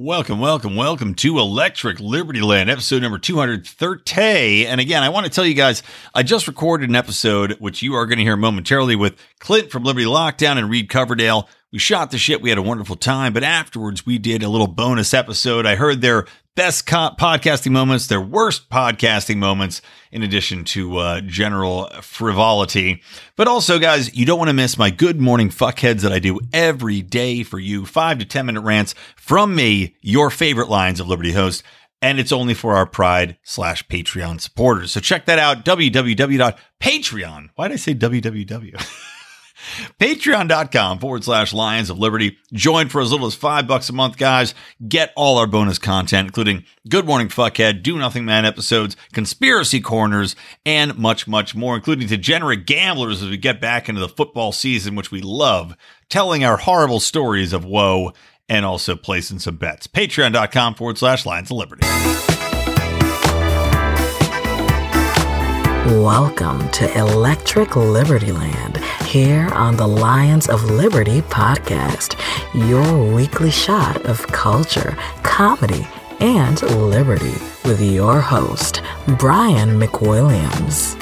Welcome, welcome, welcome to Electric Liberty Land, episode number 230. And again, I want to tell you guys, I just recorded an episode, which you are going to hear momentarily with Clint from Liberty Lockdown and Reed Coverdale. We shot the shit. We had a wonderful time, but afterwards we did a little bonus episode. I heard their best co- podcasting moments, their worst podcasting moments, in addition to uh, general frivolity. But also, guys, you don't want to miss my good morning fuckheads that I do every day for you. Five to 10 minute rants from me, your favorite Lions of Liberty host. And it's only for our Pride slash Patreon supporters. So check that out. www.patreon. Why did I say www? Patreon.com forward slash Lions of Liberty. Join for as little as five bucks a month, guys. Get all our bonus content, including Good Morning Fuckhead, Do Nothing Man episodes, Conspiracy Corners, and much, much more, including degenerate gamblers as we get back into the football season, which we love, telling our horrible stories of woe and also placing some bets. Patreon.com forward slash Lions of Liberty. Welcome to Electric Liberty Land here on the Lions of Liberty podcast, your weekly shot of culture, comedy, and liberty with your host, Brian McWilliams.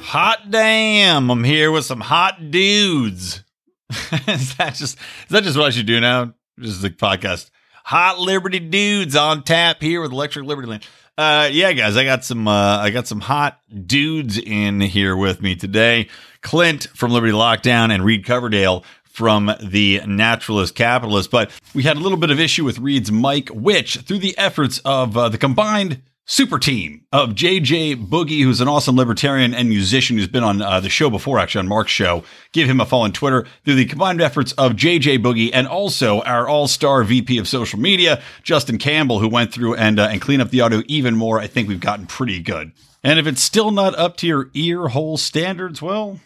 Hot damn, I'm here with some hot dudes. is that just is that just what I should do now? Just the podcast. Hot Liberty dudes on tap here with Electric Liberty Land. Uh, yeah, guys, I got some uh, I got some hot dudes in here with me today. Clint from Liberty Lockdown and Reed Coverdale from the Naturalist Capitalist. But we had a little bit of issue with Reed's mic, which through the efforts of uh, the combined super team of JJ Boogie, who's an awesome libertarian and musician who's been on uh, the show before, actually on Mark's show. Give him a follow on Twitter through the combined efforts of JJ Boogie and also our all-star VP of social media, Justin Campbell, who went through and uh, and cleaned up the audio even more. I think we've gotten pretty good. And if it's still not up to your ear hole standards, well,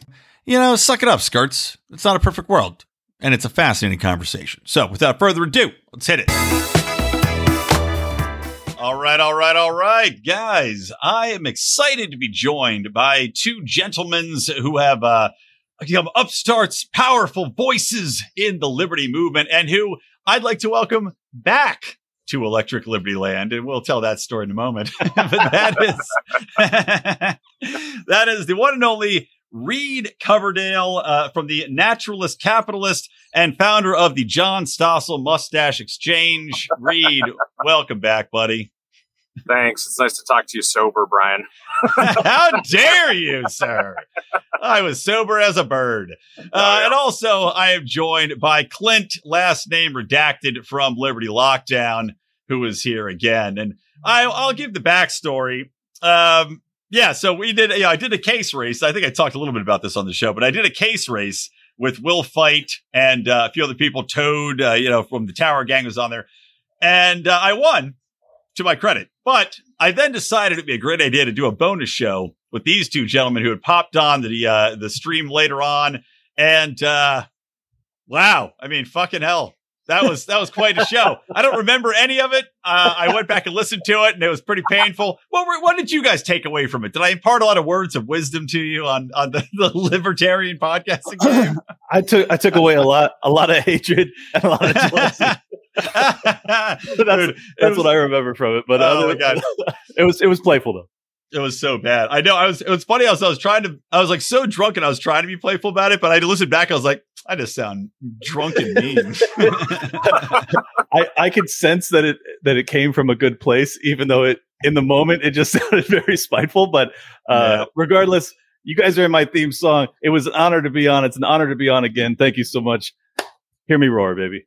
you know, suck it up, skirts. It's not a perfect world. And it's a fascinating conversation. So without further ado, let's hit it. All right, all right, all right, guys. I am excited to be joined by two gentlemen who have uh, become upstarts, powerful voices in the Liberty movement, and who I'd like to welcome back to Electric Liberty Land, and we'll tell that story in a moment. but that is that is the one and only Reed Coverdale uh, from the Naturalist Capitalist and founder of the John Stossel Mustache Exchange. Reed, welcome back, buddy. Thanks. It's nice to talk to you sober, Brian. How dare you, sir? I was sober as a bird. Uh, and also, I am joined by Clint, last name redacted from Liberty Lockdown, who is here again. And I, will give the backstory. Um, yeah, so we did, yeah, I did a case race. I think I talked a little bit about this on the show, but I did a case race with Will Fight and uh, a few other people. Toad, uh, you know, from the Tower Gang was on there. And uh, I won to my credit. But I then decided it'd be a great idea to do a bonus show with these two gentlemen who had popped on the uh, the stream later on. And uh, wow, I mean, fucking hell, that was that was quite a show. I don't remember any of it. Uh, I went back and listened to it, and it was pretty painful. What were, what did you guys take away from it? Did I impart a lot of words of wisdom to you on on the, the libertarian podcasting game? I took I took away a lot a lot of hatred and a lot of jealousy. that's, Dude, that's was, what I remember from it. But oh my god, it was it was playful though. It was so bad. I know. I was. It was funny. I was. I was trying to. I was like so drunk, and I was trying to be playful about it. But I listened back. I was like, I just sound drunk and mean. I I could sense that it that it came from a good place, even though it in the moment it just sounded very spiteful. But uh, yeah. regardless, you guys are in my theme song. It was an honor to be on. It's an honor to be on again. Thank you so much. Hear me roar, baby.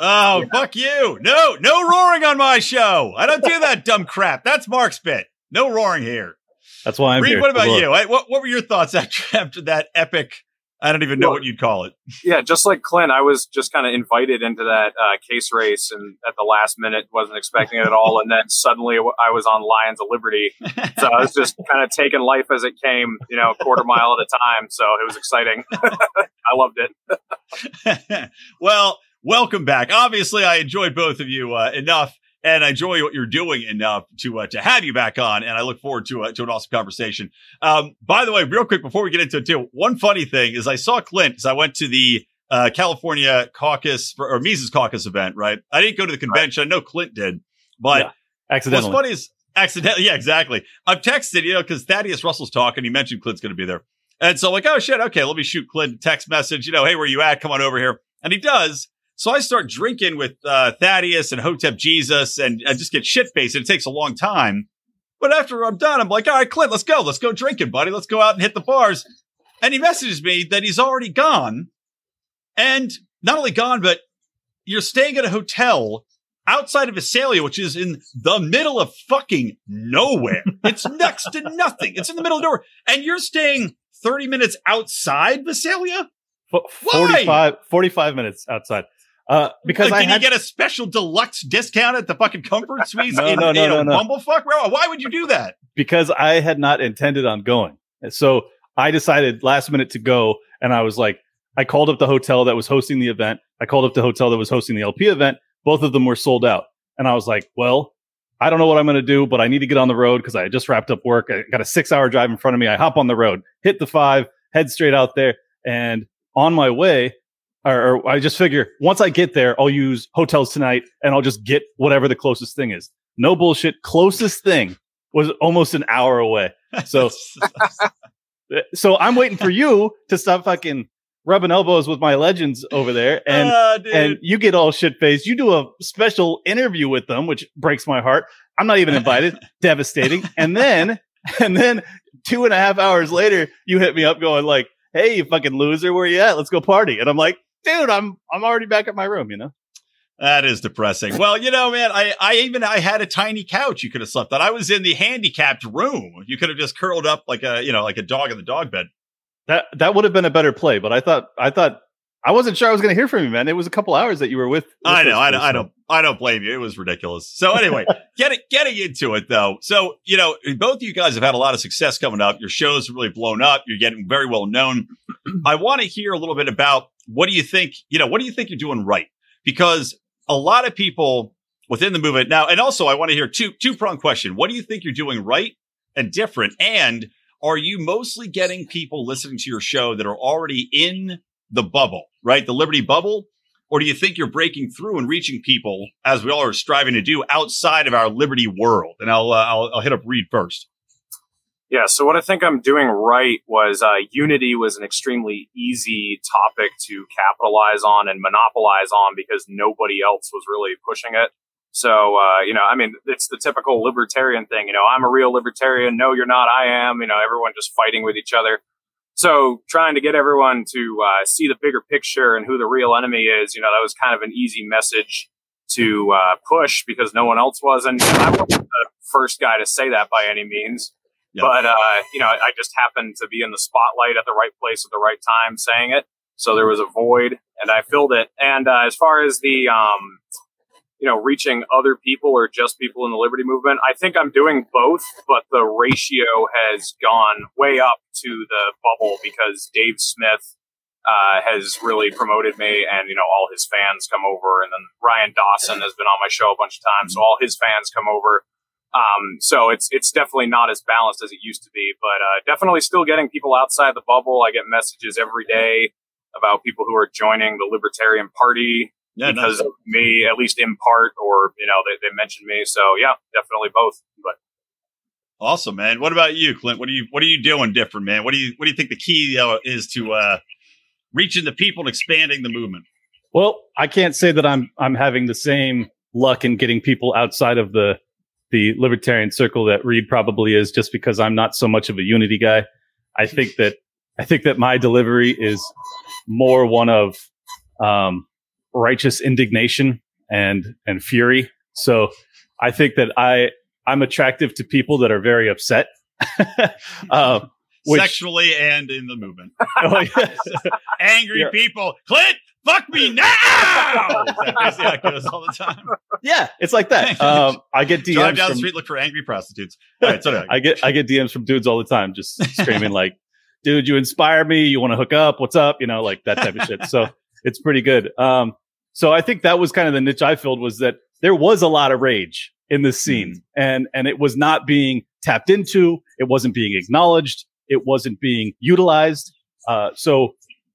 Oh, yeah. fuck you. No, no roaring on my show. I don't do that dumb crap. That's Mark's bit. No roaring here. That's why I'm Reed, here. What about you? what, what were your thoughts after, after that epic? I don't even know well, what you'd call it. Yeah, just like Clint, I was just kind of invited into that uh, case race, and at the last minute, wasn't expecting it at all. And then suddenly, I was on Lions of Liberty, so I was just kind of taking life as it came, you know, a quarter mile at a time. So it was exciting. I loved it. well, welcome back. Obviously, I enjoyed both of you uh, enough, and I enjoy what you're doing enough to uh, to have you back on. And I look forward to uh, to an awesome conversation. Um, by the way, real quick before we get into it, too, one funny thing is I saw Clint as I went to the uh, California caucus or Mises caucus event, right? I didn't go to the convention. Right. I know Clint did, but yeah, accidentally. What's funny is accidentally. Yeah, exactly. I've texted, you know, because Thaddeus Russell's talking. He mentioned Clint's going to be there. And so I'm like, oh shit, okay, let me shoot Clint text message, you know, hey, where you at? Come on over here. And he does. So I start drinking with uh, Thaddeus and Hotep Jesus and I just get shit faced. It takes a long time. But after I'm done, I'm like, all right, Clint, let's go. Let's go drinking, buddy. Let's go out and hit the bars. And he messages me that he's already gone. And not only gone, but you're staying at a hotel outside of Visalia, which is in the middle of fucking nowhere. It's next to nothing. It's in the middle of nowhere. And you're staying 30 minutes outside Visalia? 45, 45 minutes outside. Uh, because like, I had, you get a special deluxe discount at the fucking comfort suites no, in, no, no, no, no. Bumblefuck? Why would you do that? Because I had not intended on going. So I decided last minute to go, and I was like, I called up the hotel that was hosting the event. I called up the hotel that was hosting the LP event. Both of them were sold out, and I was like, well. I don't know what I'm going to do, but I need to get on the road because I just wrapped up work. I got a six hour drive in front of me. I hop on the road, hit the five, head straight out there. And on my way, or, or, I just figure once I get there, I'll use hotels tonight and I'll just get whatever the closest thing is. No bullshit. Closest thing was almost an hour away. So, so I'm waiting for you to stop fucking rubbing elbows with my legends over there, and uh, and you get all shit faced. You do a special interview with them, which breaks my heart. I'm not even invited. Devastating. And then, and then two and a half hours later, you hit me up going like, "Hey, you fucking loser, where you at? Let's go party." And I'm like, dude, I'm I'm already back at my room, you know. That is depressing. Well, you know, man, I, I even I had a tiny couch you could have slept on. I was in the handicapped room. You could have just curled up like a you know like a dog in the dog bed. That that would have been a better play, but I thought I thought I wasn't sure I was going to hear from you, man. It was a couple hours that you were with. with I know, I, know I don't, I don't blame you. It was ridiculous. So anyway, getting getting into it though. So you know, both of you guys have had a lot of success coming up. Your show's really blown up. You're getting very well known. I want to hear a little bit about what do you think? You know, what do you think you're doing right? Because a lot of people within the movement now, and also I want to hear two two prong question. What do you think you're doing right and different? And are you mostly getting people listening to your show that are already in the bubble, right? The Liberty bubble? Or do you think you're breaking through and reaching people as we all are striving to do outside of our Liberty world? And I'll, uh, I'll, I'll hit up Reed first. Yeah, so what I think I'm doing right was uh, Unity was an extremely easy topic to capitalize on and monopolize on because nobody else was really pushing it. So, uh, you know, I mean, it's the typical libertarian thing. You know, I'm a real libertarian. No, you're not. I am. You know, everyone just fighting with each other. So, trying to get everyone to uh, see the bigger picture and who the real enemy is, you know, that was kind of an easy message to uh, push because no one else was. And, and I wasn't the first guy to say that by any means. But, uh, you know, I just happened to be in the spotlight at the right place at the right time saying it. So there was a void and I filled it. And uh, as far as the, um, you know, reaching other people or just people in the liberty movement. I think I'm doing both, but the ratio has gone way up to the bubble because Dave Smith uh, has really promoted me, and you know, all his fans come over, and then Ryan Dawson has been on my show a bunch of times, so all his fans come over. Um, so it's it's definitely not as balanced as it used to be, but uh, definitely still getting people outside the bubble. I get messages every day about people who are joining the Libertarian Party yeah, because nice. of me, at least in part, or you know, they, they mentioned me. So yeah, definitely both. But awesome, man. What about you, Clint? What are you What are you doing different, man? What do you What do you think the key uh, is to uh, reaching the people and expanding the movement? Well, I can't say that I'm I'm having the same luck in getting people outside of the the libertarian circle that Reed probably is, just because I'm not so much of a unity guy. I think that I think that my delivery is more one of um, righteous indignation and and fury. So I think that I I'm attractive to people that are very upset. uh, which, Sexually and in the movement. oh. Angry yeah. people. Clint, fuck me now. that goes all the time. Yeah, it's like that. Um, I get DMs Drive down from, the street, look for angry prostitutes. All right, so I get I get DMs from dudes all the time, just screaming like, "Dude, you inspire me. You want to hook up? What's up?" You know, like that type of shit. So it's pretty good. Um, so I think that was kind of the niche I filled was that there was a lot of rage in this scene mm-hmm. and, and it was not being tapped into. It wasn't being acknowledged. It wasn't being utilized. Uh, so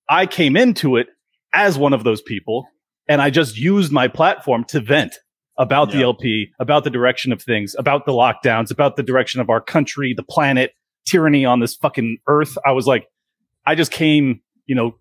I came into it as one of those people. And I just used my platform to vent about the LP, about the direction of things, about the lockdowns, about the direction of our country, the planet, tyranny on this fucking earth. I was like, I just came, you know,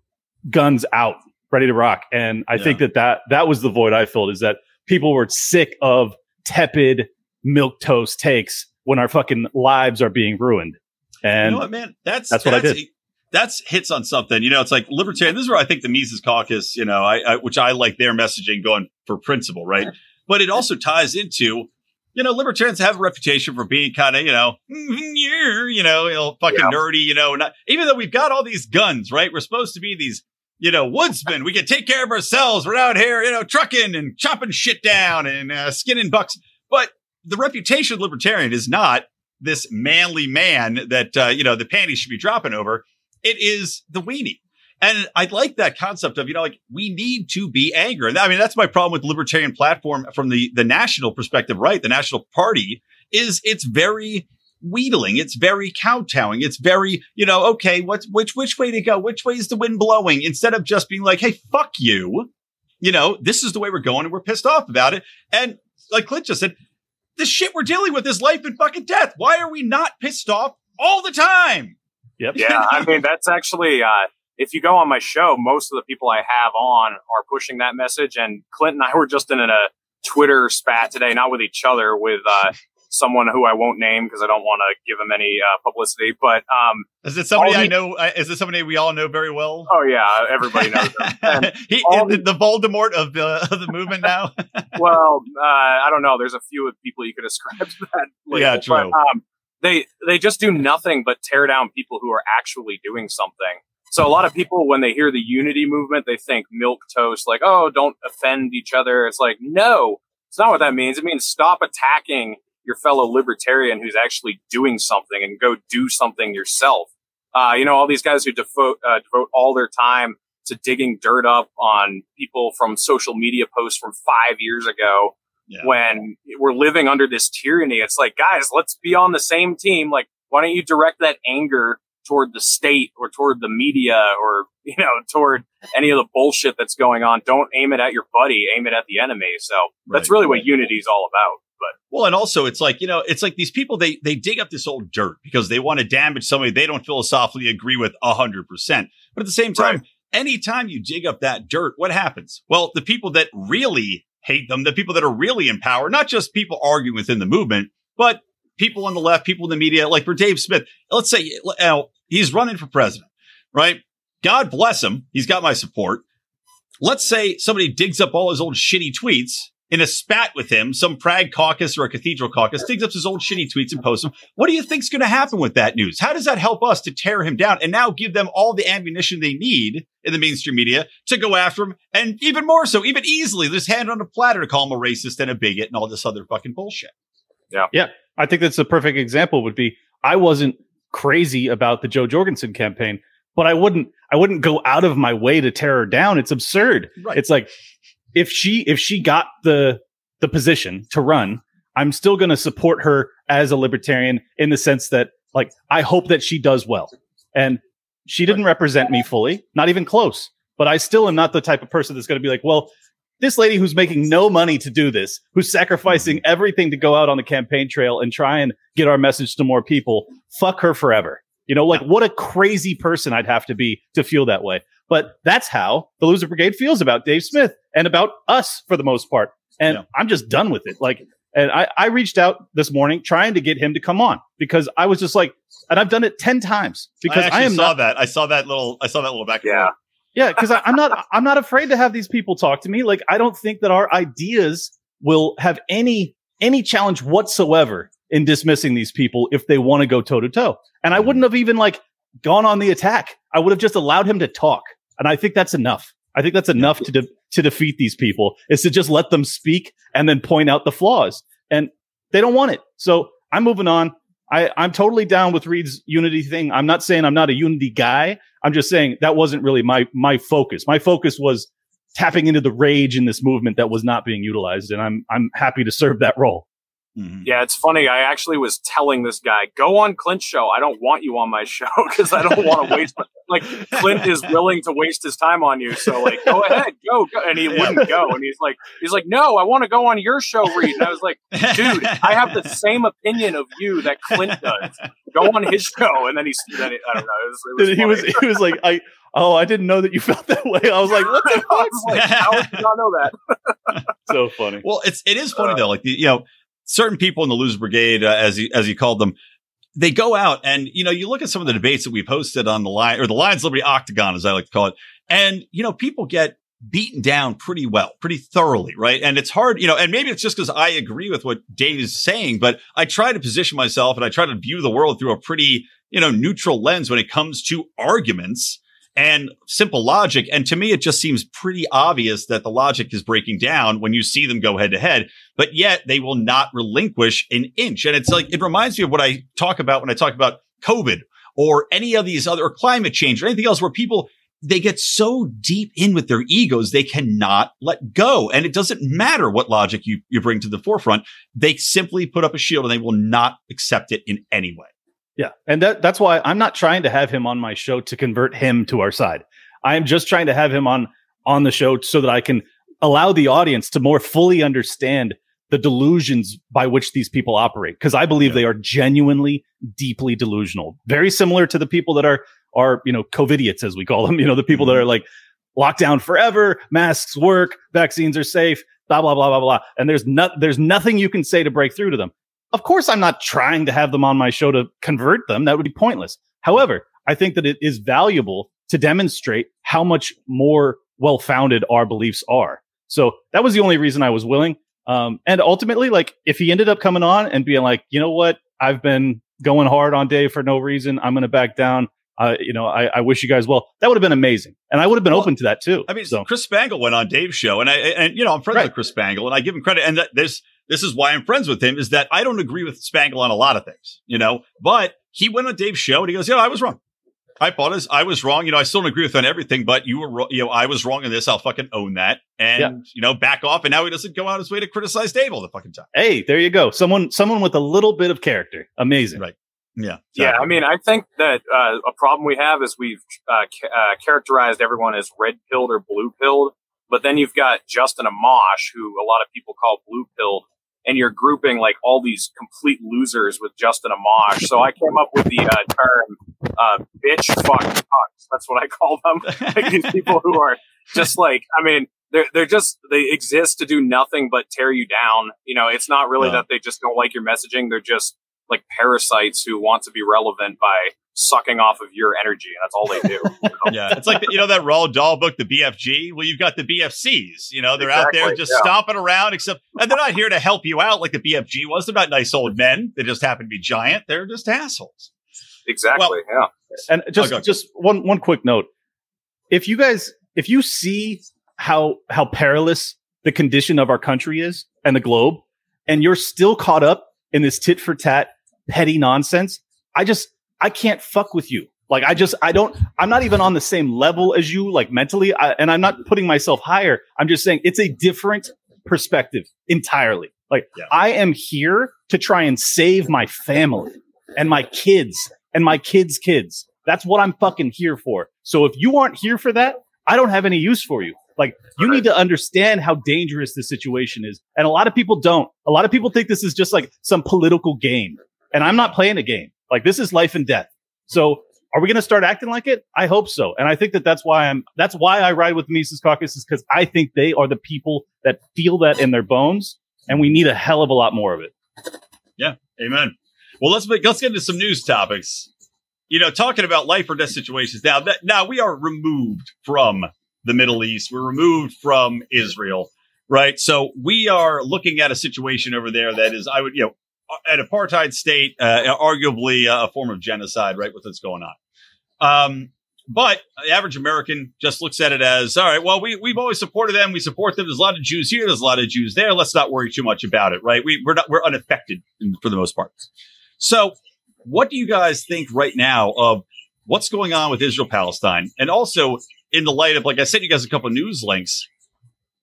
guns out, ready to rock. And I yeah. think that, that that was the void I filled is that people were sick of tepid milk toast takes when our fucking lives are being ruined. And you know what, man? That's that's, that's what I did. That's hits on something. You know, it's like libertarian. This is where I think the Mises Caucus, you know, I, I which I like their messaging going for principle, right? But it also ties into you know, libertarians have a reputation for being kind of, you know, you know, you know, fucking yeah. nerdy, you know, not, even though we've got all these guns, right? We're supposed to be these, you know, woodsmen. We can take care of ourselves. We're out here, you know, trucking and chopping shit down and uh, skinning bucks. But the reputation of libertarian is not this manly man that, uh, you know, the panties should be dropping over. It is the weenie. And I like that concept of, you know, like we need to be angry. I mean, that's my problem with libertarian platform from the, the national perspective, right? The national party is it's very wheedling. It's very kowtowing. It's very, you know, okay, what's, which, which way to go? Which way is the wind blowing? Instead of just being like, Hey, fuck you. You know, this is the way we're going and we're pissed off about it. And like Clint just said, the shit we're dealing with is life and fucking death. Why are we not pissed off all the time? Yep. Yeah. I mean, that's actually, uh, if you go on my show, most of the people I have on are pushing that message. And Clint and I were just in a Twitter spat today, not with each other, with uh, someone who I won't name because I don't want to give him any uh, publicity. But um, is it somebody I know? Uh, is it somebody we all know very well? Oh yeah, everybody knows him. he, the, the, Voldemort of the of the movement now. well, uh, I don't know. There's a few of people you could ascribe to that. Label, yeah, true. But, um, they they just do nothing but tear down people who are actually doing something. So a lot of people, when they hear the unity movement, they think milk toast, like, oh, don't offend each other. It's like, no, it's not what that means. It means stop attacking your fellow libertarian who's actually doing something and go do something yourself. Uh, you know, all these guys who devote, uh, devote all their time to digging dirt up on people from social media posts from five years ago yeah. when we're living under this tyranny. It's like, guys, let's be on the same team. Like, why don't you direct that anger toward the state or toward the media or, you know, toward any of the bullshit that's going on. Don't aim it at your buddy, aim it at the enemy. So right, that's really what unity is all about. But well, and also it's like, you know, it's like these people, they, they dig up this old dirt because they want to damage somebody they don't philosophically agree with a hundred percent. But at the same time, right. anytime you dig up that dirt, what happens? Well, the people that really hate them, the people that are really in power, not just people arguing within the movement, but people on the left, people in the media, like for Dave Smith, let's say, you know, He's running for president, right? God bless him. He's got my support. Let's say somebody digs up all his old shitty tweets in a spat with him, some Prague caucus or a cathedral caucus digs up his old shitty tweets and posts them. What do you think's going to happen with that news? How does that help us to tear him down and now give them all the ammunition they need in the mainstream media to go after him? And even more so, even easily, just hand on a platter to call him a racist and a bigot and all this other fucking bullshit. Yeah. Yeah. I think that's a perfect example would be I wasn't crazy about the Jo Jorgensen campaign, but I wouldn't I wouldn't go out of my way to tear her down. It's absurd. Right. It's like if she if she got the the position to run, I'm still going to support her as a libertarian in the sense that like I hope that she does well. And she didn't represent me fully, not even close. But I still am not the type of person that's going to be like, well, this lady who's making no money to do this, who's sacrificing mm-hmm. everything to go out on the campaign trail and try and get our message to more people, fuck her forever. You know, like what a crazy person I'd have to be to feel that way. But that's how the loser brigade feels about Dave Smith and about us for the most part. And yeah. I'm just done with it. Like, and I, I reached out this morning trying to get him to come on because I was just like, and I've done it 10 times because I, I am saw not, that. I saw that little, I saw that little back. Yeah. Yeah, because I'm not I'm not afraid to have these people talk to me. Like I don't think that our ideas will have any any challenge whatsoever in dismissing these people if they want to go toe to toe. And I mm-hmm. wouldn't have even like gone on the attack. I would have just allowed him to talk. And I think that's enough. I think that's enough to de- to defeat these people is to just let them speak and then point out the flaws. And they don't want it. So I'm moving on. I, I'm totally down with Reed's unity thing. I'm not saying I'm not a unity guy. I'm just saying that wasn't really my my focus. My focus was tapping into the rage in this movement that was not being utilized, and I'm I'm happy to serve that role. Mm-hmm. Yeah, it's funny. I actually was telling this guy, "Go on Clint's show. I don't want you on my show because I don't want to waste. My, like Clint is willing to waste his time on you. So like, go ahead, go, go. and he yeah. wouldn't go. And he's like, he's like, no, I want to go on your show, Reed. And I was like, dude, I have the same opinion of you that Clint does. Go on his show. And then he's, then he, I don't know. It was, it was he was, he was like, I. Oh, I didn't know that you felt that way. I was like, "What the fuck?" like, How did you not know that? so funny. Well, it's it is funny uh, though. Like the, you know, certain people in the loser brigade, uh, as he as you called them, they go out and, you know, you look at some of the debates that we've hosted on the line or the Lions Liberty Octagon, as I like to call it. And, you know, people get beaten down pretty well, pretty thoroughly, right? And it's hard, you know, and maybe it's just because I agree with what Dave is saying, but I try to position myself and I try to view the world through a pretty, you know, neutral lens when it comes to arguments and simple logic. And to me, it just seems pretty obvious that the logic is breaking down when you see them go head to head, but yet they will not relinquish an inch. And it's like, it reminds me of what I talk about when I talk about COVID or any of these other or climate change or anything else where people, they get so deep in with their egos, they cannot let go. And it doesn't matter what logic you, you bring to the forefront. They simply put up a shield and they will not accept it in any way. Yeah. And that, that's why I'm not trying to have him on my show to convert him to our side. I am just trying to have him on on the show so that I can allow the audience to more fully understand the delusions by which these people operate because I believe yeah. they are genuinely deeply delusional. Very similar to the people that are are, you know, covidiots as we call them, you know, the people mm-hmm. that are like lockdown forever, masks work, vaccines are safe, blah blah blah blah blah. And there's not there's nothing you can say to break through to them. Of course, I'm not trying to have them on my show to convert them. That would be pointless. However, I think that it is valuable to demonstrate how much more well founded our beliefs are. So that was the only reason I was willing. Um, and ultimately, like if he ended up coming on and being like, you know what, I've been going hard on Dave for no reason. I'm going to back down. Uh, you know, I, I, wish you guys well. That would have been amazing, and I would have been well, open to that too. I mean, so. Chris Spangle went on Dave's show, and I and you know I'm friends right. with Chris Spangle, and I give him credit. And that, there's this is why I'm friends with him is that I don't agree with Spangle on a lot of things, you know, but he went on Dave's show and he goes, yeah, I was wrong. I thought as I was wrong. You know, I still don't agree with on everything, but you were, you know, I was wrong in this. I'll fucking own that and, yeah. you know, back off. And now he doesn't go out his way to criticize Dave all the fucking time. Hey, there you go. Someone, someone with a little bit of character. Amazing. Right. Yeah. Exactly. Yeah. I mean, I think that uh, a problem we have is we've uh, ca- uh, characterized everyone as red pilled or blue pilled. But then you've got Justin Amash, who a lot of people call blue pilled and you're grouping like all these complete losers with Justin Amash. So I came up with the uh, term uh, "bitch fuck fucks." That's what I call them. like these people who are just like, I mean, they're they're just they exist to do nothing but tear you down. You know, it's not really that they just don't like your messaging. They're just like parasites who want to be relevant by sucking off of your energy, and that's all they do. You know? yeah, it's like the, you know that Roald Dahl book, the BFG. Well, you've got the BFCs. You know, they're exactly, out there just yeah. stomping around, except and they're not here to help you out like the BFG was. They're not nice old men. They just happen to be giant. They're just assholes. Exactly. Well, yeah. And just oh, just one one quick note: if you guys if you see how how perilous the condition of our country is and the globe, and you're still caught up in this tit for tat petty nonsense, I just I can't fuck with you. Like I just I don't I'm not even on the same level as you like mentally I, and I'm not putting myself higher. I'm just saying it's a different perspective entirely. Like yeah. I am here to try and save my family and my kids and my kids' kids. That's what I'm fucking here for. So if you aren't here for that, I don't have any use for you. Like you need to understand how dangerous this situation is. And a lot of people don't. A lot of people think this is just like some political game. And I'm not playing a game. Like this is life and death. So are we going to start acting like it? I hope so. And I think that that's why I'm, that's why I ride with Mises Caucus is because I think they are the people that feel that in their bones. And we need a hell of a lot more of it. Yeah. Amen. Well, let's, let's get into some news topics. You know, talking about life or death situations. Now that, now we are removed from the Middle East. We're removed from Israel, right? So we are looking at a situation over there that is, I would, you know, an apartheid state, uh, arguably a form of genocide, right? With what's going on. Um, but the average American just looks at it as, all right, well, we, we've always supported them. We support them. There's a lot of Jews here. There's a lot of Jews there. Let's not worry too much about it, right? We, we're not, we're unaffected for the most part. So what do you guys think right now of what's going on with Israel Palestine? And also in the light of, like I sent you guys a couple news links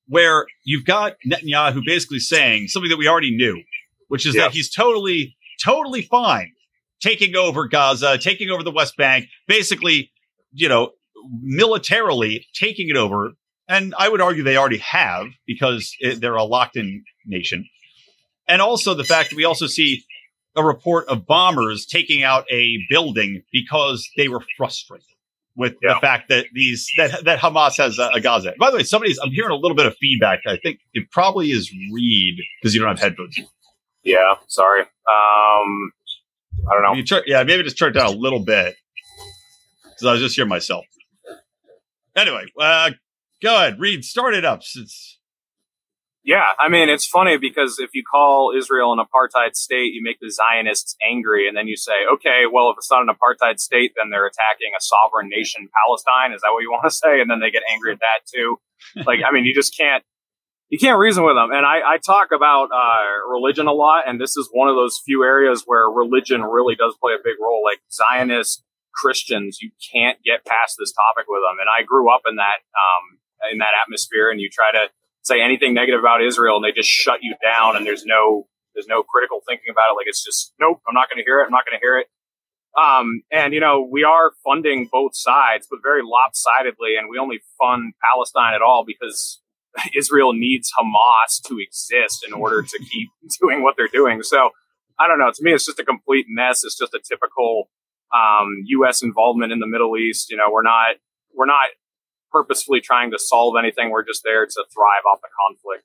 where you've got Netanyahu basically saying something that we already knew, which is that he's totally, totally fine taking over Gaza, taking over the West Bank, basically you know, militarily taking it over. And I would argue they already have because it, they're a locked in nation. And also the fact that we also see a report of bombers taking out a building because they were frustrated with yeah. the fact that these that that Hamas has a, a, Gaza. By the way, somebody's I'm hearing a little bit of feedback. I think it probably is Reed because you don't have headphones. Yeah, sorry. Um, I don't know. Try, yeah, maybe just turn it down a little bit because I was just hearing myself. Anyway, uh, go ahead, Reed. Start it up since yeah, I mean, it's funny because if you call Israel an apartheid state, you make the Zionists angry, and then you say, okay, well, if it's not an apartheid state, then they're attacking a sovereign nation, Palestine. Is that what you want to say? And then they get angry at that too. like, I mean, you just can't, you can't reason with them. And I, I talk about uh, religion a lot, and this is one of those few areas where religion really does play a big role. Like Zionist Christians, you can't get past this topic with them. And I grew up in that, um, in that atmosphere, and you try to say anything negative about Israel and they just shut you down and there's no there's no critical thinking about it. Like it's just nope, I'm not going to hear it. I'm not going to hear it. Um, and you know we are funding both sides, but very lopsidedly, and we only fund Palestine at all because Israel needs Hamas to exist in order to keep doing what they're doing. So I don't know. To me, it's just a complete mess. It's just a typical um, U.S. involvement in the Middle East. You know, we're not we're not purposefully trying to solve anything. We're just there to thrive off the conflict.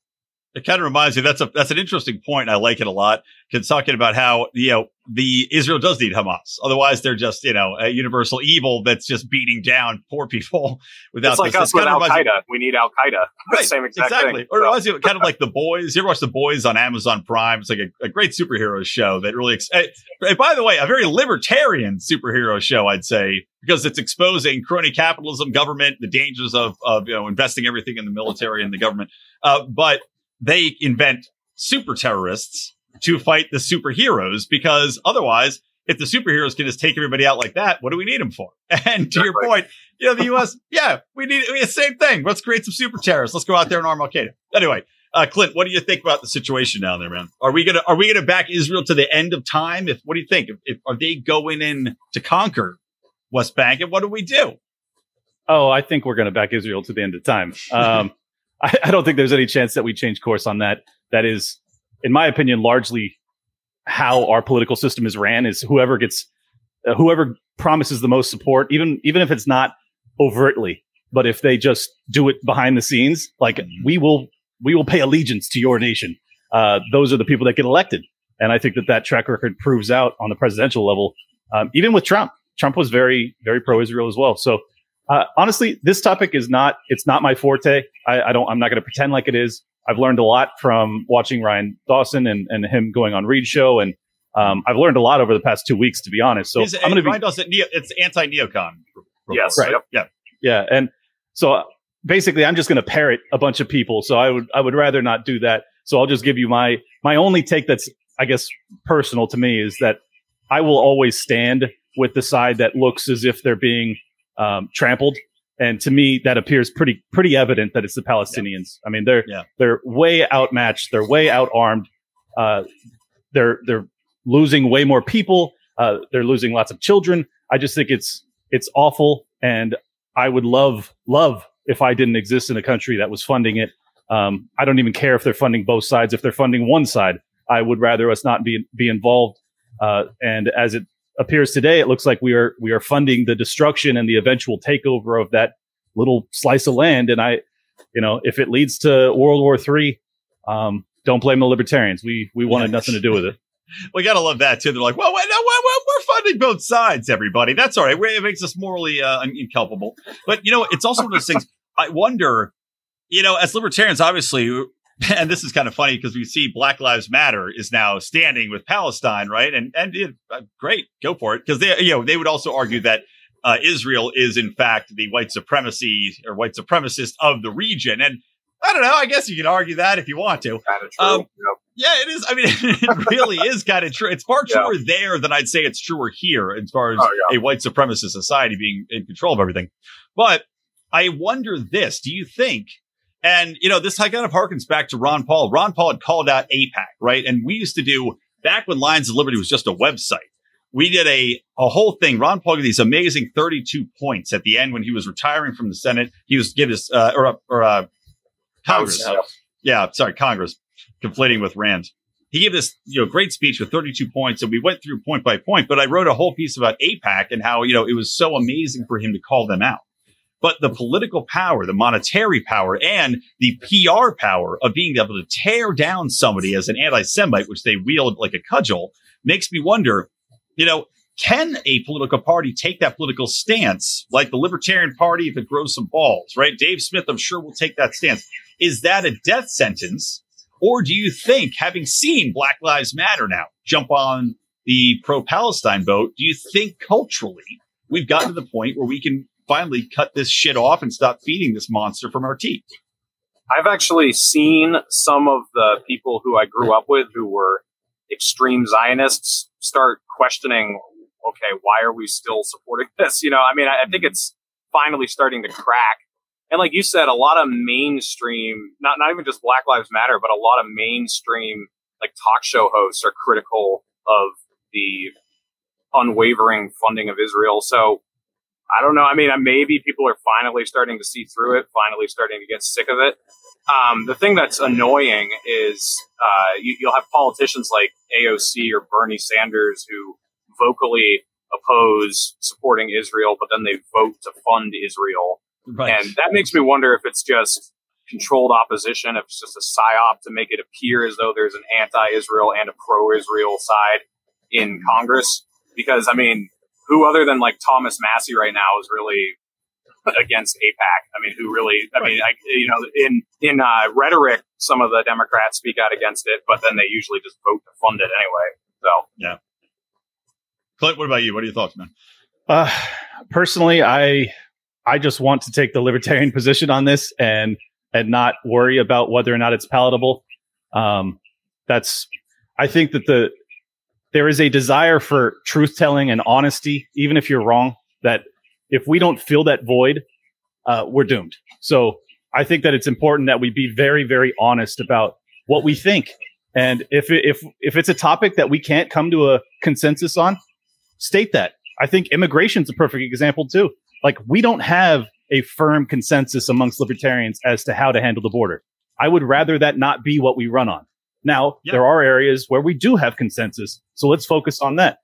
It kind of reminds me that's a that's an interesting point. I like it a lot. Because talking about how you know the Israel does need Hamas, otherwise they're just you know a universal evil that's just beating down poor people without. It's like this. us with Al Qaeda. We need Al Qaeda. Right, same exact exactly. Thing, or so. it kind of like the boys. You ever watch the boys on Amazon Prime? It's like a, a great superhero show that really. Ex- and by the way, a very libertarian superhero show, I'd say, because it's exposing crony capitalism, government, the dangers of of you know investing everything in the military and the government. Uh, but they invent super terrorists to fight the superheroes because otherwise, if the superheroes can just take everybody out like that, what do we need them for? And to your point, you know, the U.S., yeah, we need the same thing. Let's create some super terrorists. Let's go out there and arm Al Qaeda. Anyway, uh, Clint, what do you think about the situation down there, man? Are we gonna are we gonna back Israel to the end of time? If what do you think? If, if are they going in to conquer West Bank, and what do we do? Oh, I think we're going to back Israel to the end of time. Um, I, I don't think there's any chance that we change course on that. That is, in my opinion, largely how our political system is ran. Is whoever gets, uh, whoever promises the most support, even even if it's not overtly, but if they just do it behind the scenes, like mm-hmm. we will we will pay allegiance to your nation. Uh, those are the people that get elected, and I think that that track record proves out on the presidential level. Um, even with Trump, Trump was very very pro Israel as well. So uh, honestly, this topic is not, it's not my forte. I, I don't, I'm not going to pretend like it is. I've learned a lot from watching Ryan Dawson and, and him going on Reed show. And, um, I've learned a lot over the past two weeks, to be honest. So Is, I'm going to be, Ryan Dawson, it's anti neocon. Yes. Right. Yep. Yeah. Yeah. And so uh, basically I'm just going to parrot a bunch of people. So I would, I would rather not do that. So I'll just give you my, my only take that's, I guess, personal to me is that I will always stand with the side that looks as if they're being um, trampled. And to me, that appears pretty pretty evident that it's the Palestinians. Yeah. I mean, they're yeah. they're way outmatched. They're way outarmed. Uh, they're they're losing way more people. Uh, they're losing lots of children. I just think it's it's awful, and I would love love if I didn't exist in a country that was funding it. Um, I don't even care if they're funding both sides. If they're funding one side, I would rather us not be be involved. Uh, and as it appears today, it looks like we are we are funding the destruction and the eventual takeover of that little slice of land. And I, you know, if it leads to World War Three, um, don't blame the libertarians. We we wanted nothing to do with it. we gotta love that too. They're like, well, we're funding both sides, everybody. That's all right. It makes us morally uh, inculpable. But you know, it's also one of those things. I wonder, you know, as libertarians, obviously, and this is kind of funny because we see Black Lives Matter is now standing with Palestine, right? And and it, uh, great, go for it, because they you know they would also argue that uh, Israel is in fact the white supremacy or white supremacist of the region, and I don't know. I guess you can argue that if you want to. Um, yep. Yeah, it is. I mean, it really is kind of true. It's far truer yeah. there than I'd say it's truer here as far as oh, yeah. a white supremacist society being in control of everything. But I wonder this: Do you think and, you know, this kind of harkens back to Ron Paul. Ron Paul had called out AIPAC, right? And we used to do back when Lions of Liberty was just a website. we did a, a whole thing. Ron Paul got these amazing 32 points at the end when he was retiring from the Senate. He was given us, uh, or, or, uh, Congress. Yeah. Sorry, Congress conflating with Rand. He gave this, you know, great speech with 32 points and we went through point by point, but I wrote a whole piece about AIPAC and how, you know, it was so amazing for him to call them out. But the political power, the monetary power, and the PR power of being able to tear down somebody as an anti Semite, which they wield like a cudgel, makes me wonder, you know, can a political party take that political stance like the Libertarian Party if it grows some balls, right? Dave Smith, I'm sure, will take that stance. Is that a death sentence? Or do you think, having seen Black Lives Matter now jump on the pro Palestine vote, do you think culturally we've gotten to the point where we can finally cut this shit off and stop feeding this monster from our teeth. I've actually seen some of the people who I grew up with who were extreme Zionists start questioning, okay, why are we still supporting this? You know, I mean, I, I think it's finally starting to crack. And like you said, a lot of mainstream, not, not even just Black Lives Matter, but a lot of mainstream like talk show hosts are critical of the unwavering funding of Israel. So I don't know. I mean, maybe people are finally starting to see through it, finally starting to get sick of it. Um, the thing that's annoying is uh, you, will have politicians like AOC or Bernie Sanders who vocally oppose supporting Israel, but then they vote to fund Israel. Right. And that makes me wonder if it's just controlled opposition, if it's just a psyop to make it appear as though there's an anti-Israel and a pro-Israel side in Congress. Because I mean, who other than like Thomas Massie right now is really against AIPAC? I mean, who really? I mean, I, you know, in in uh, rhetoric, some of the Democrats speak out against it, but then they usually just vote to fund it anyway. So yeah. Clint, what about you? What are your thoughts, man? Uh, personally, I I just want to take the libertarian position on this and and not worry about whether or not it's palatable. Um, that's I think that the there is a desire for truth telling and honesty, even if you're wrong. That if we don't fill that void, uh, we're doomed. So I think that it's important that we be very, very honest about what we think. And if if if it's a topic that we can't come to a consensus on, state that. I think immigration's a perfect example too. Like we don't have a firm consensus amongst libertarians as to how to handle the border. I would rather that not be what we run on. Now, yep. there are areas where we do have consensus. So let's focus on that.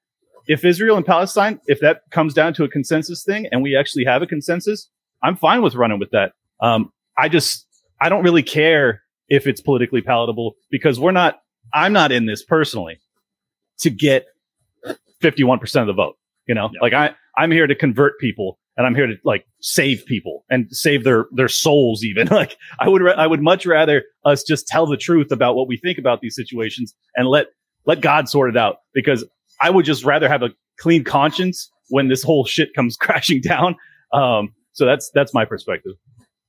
If Israel and Palestine, if that comes down to a consensus thing and we actually have a consensus, I'm fine with running with that. Um, I just, I don't really care if it's politically palatable because we're not, I'm not in this personally to get 51% of the vote. You know, yep. like I, I'm here to convert people and I'm here to like save people and save their their souls. Even like I would I would much rather us just tell the truth about what we think about these situations and let let God sort it out because I would just rather have a clean conscience when this whole shit comes crashing down. Um, so that's that's my perspective.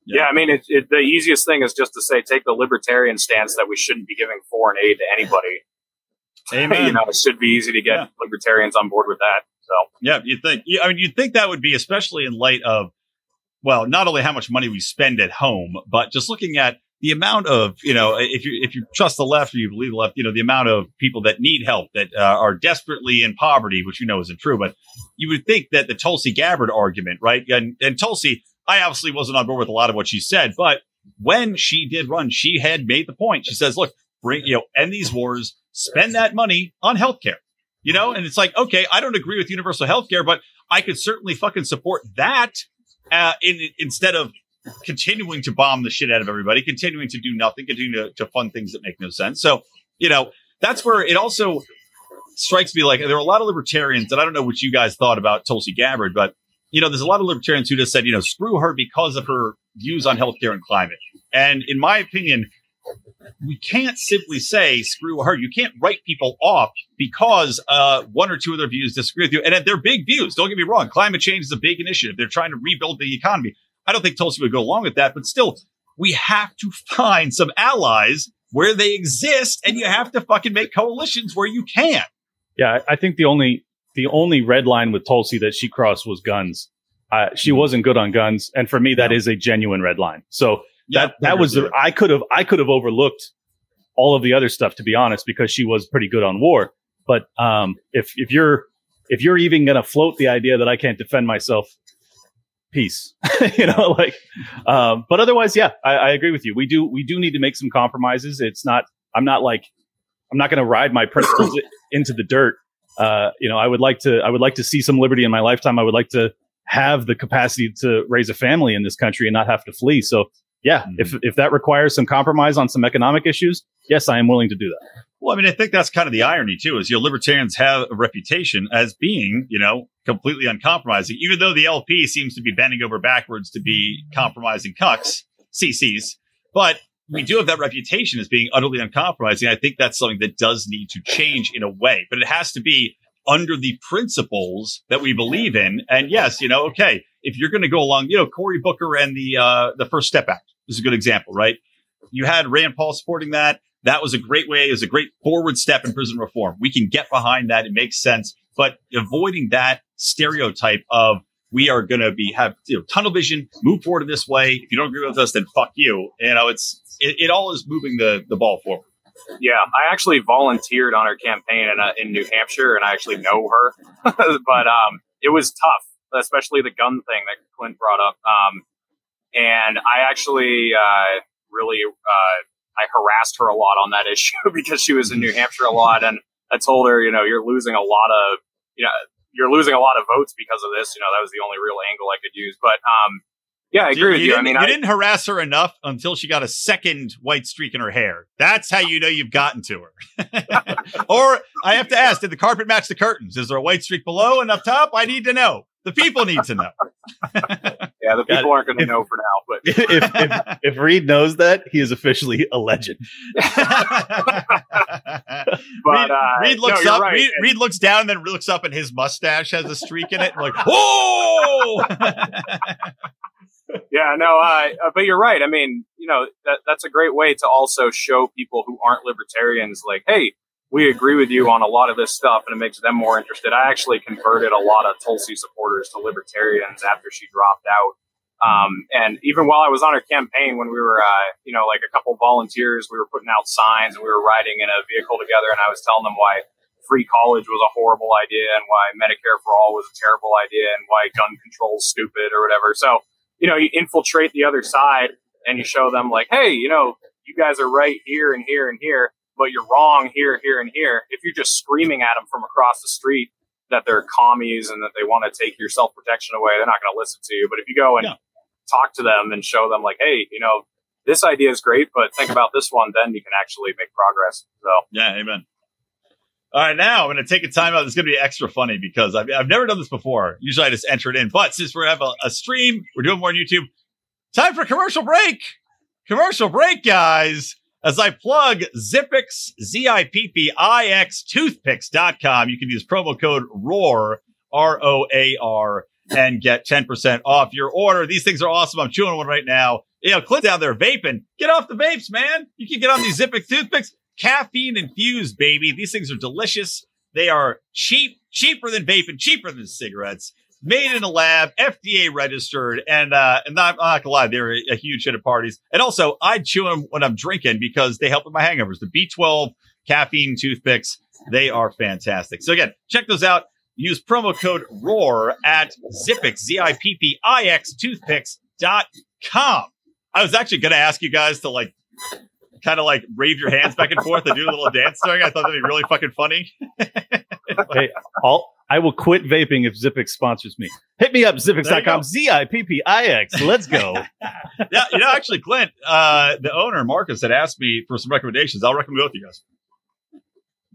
Yeah, I mean, it, it, the easiest thing is just to say take the libertarian stance that we shouldn't be giving foreign aid to anybody. Amen. you know, it should be easy to get yeah. libertarians on board with that. So yeah, you think? I mean, you'd think that would be especially in light of well, not only how much money we spend at home, but just looking at the amount of you know if you if you trust the left or you believe the left you know the amount of people that need help that uh, are desperately in poverty which you know isn't true but you would think that the tulsi gabbard argument right and and tulsi i obviously wasn't on board with a lot of what she said but when she did run she had made the point she says look bring you know end these wars spend that money on healthcare you know, and it's like, okay, I don't agree with universal health care, but I could certainly fucking support that uh, in, instead of continuing to bomb the shit out of everybody, continuing to do nothing, continuing to, to fund things that make no sense. So, you know, that's where it also strikes me like there are a lot of libertarians, and I don't know what you guys thought about Tulsi Gabbard, but you know, there's a lot of libertarians who just said, you know, screw her because of her views on healthcare and climate. And in my opinion, we can't simply say screw her. You can't write people off because uh, one or two of their views disagree with you, and they're big views. Don't get me wrong. Climate change is a big initiative. They're trying to rebuild the economy. I don't think Tulsi would go along with that, but still, we have to find some allies where they exist, and you have to fucking make coalitions where you can. Yeah, I think the only the only red line with Tulsi that she crossed was guns. Uh, she wasn't good on guns, and for me, that is a genuine red line. So that that was the, I could have I could have overlooked all of the other stuff to be honest because she was pretty good on war. But um, if if you're if you're even going to float the idea that I can't defend myself, peace. you know, like, um, but otherwise, yeah, I, I agree with you. We do, we do need to make some compromises. It's not, I'm not like, I'm not going to ride my principles into the dirt. Uh, you know, I would like to, I would like to see some liberty in my lifetime. I would like to have the capacity to raise a family in this country and not have to flee. So yeah, mm-hmm. if, if that requires some compromise on some economic issues, yes, I am willing to do that. Well, I mean, I think that's kind of the irony too, is you know, libertarians have a reputation as being, you know, completely uncompromising, even though the LP seems to be bending over backwards to be compromising cucks, CCs. But we do have that reputation as being utterly uncompromising. I think that's something that does need to change in a way, but it has to be under the principles that we believe in. And yes, you know, okay, if you're going to go along, you know, Cory Booker and the uh, the First Step Act is a good example, right? You had Rand Paul supporting that. That was a great way, it was a great forward step in prison reform. We can get behind that. It makes sense. But avoiding that stereotype of we are going to be have you know, tunnel vision, move forward in this way. If you don't agree with us, then fuck you. You know, it's it, it all is moving the the ball forward. Yeah, I actually volunteered on her campaign in, uh, in New Hampshire, and I actually know her. but um, it was tough, especially the gun thing that Clint brought up. Um, and I actually uh, really uh, I harassed her a lot on that issue because she was in New Hampshire a lot, and I told her, you know, you're losing a lot of, you know, you're losing a lot of votes because of this. You know, that was the only real angle I could use. But um, yeah, I agree you, with you. you. I mean, you I, didn't harass her enough until she got a second white streak in her hair. That's how you know you've gotten to her. or I have to ask, did the carpet match the curtains? Is there a white streak below and up top? I need to know. The people need to know. yeah, the people aren't going to know for now. But if, if, if Reed knows that, he is officially a legend. but Reed, uh, Reed looks no, up. right. Reed, Reed, looks down, and then looks up, and his mustache has a streak in it. like, oh! yeah, no, uh, but you're right. I mean, you know, that that's a great way to also show people who aren't libertarians, like, hey, we agree with you on a lot of this stuff, and it makes them more interested. I actually converted a lot of Tulsi supporters to libertarians after she dropped out. Um, and even while I was on her campaign, when we were, uh, you know, like a couple volunteers, we were putting out signs and we were riding in a vehicle together, and I was telling them why free college was a horrible idea and why Medicare for all was a terrible idea and why gun control is stupid or whatever. So you know, you infiltrate the other side and you show them like, hey, you know, you guys are right here and here and here, but you're wrong here, here, and here. If you're just screaming at them from across the street that they're commies and that they want to take your self protection away, they're not going to listen to you. But if you go and talk to them and show them like, hey, you know, this idea is great, but think about this one, then you can actually make progress. So yeah, amen. All right, now I'm going to take a time out. It's going to be extra funny because I've, I've never done this before. Usually I just enter it in. But since we have a, a stream, we're doing more on YouTube. Time for commercial break. Commercial break, guys. As I plug Zippix, Z-I-P-P-I-X, toothpicks.com. You can use promo code ROAR, R-O-A-R, and get 10% off your order. These things are awesome. I'm chewing one right now. You know, Clint down there vaping. Get off the vapes, man. You can get on these Zippix toothpicks caffeine infused, baby. These things are delicious. They are cheap, cheaper than vaping, cheaper than cigarettes. Made in a lab, FDA registered, and uh, and I'm not gonna lie, they're a, a huge hit at parties. And also, I chew them when I'm drinking because they help with my hangovers. The B12 caffeine toothpicks, they are fantastic. So again, check those out. Use promo code ROAR at Zippix, Z-I-P-P-I-X toothpicks.com. I was actually going to ask you guys to like kind of like wave your hands back and forth and do a little dance during. I thought that'd be really fucking funny. hey, I'll, I will quit vaping if Zippix sponsors me. Hit me up, zippix.com, Z I P P I X. Let's go. yeah, you know, actually, Clint, uh, the owner, Marcus, had asked me for some recommendations. I'll recommend both of you guys.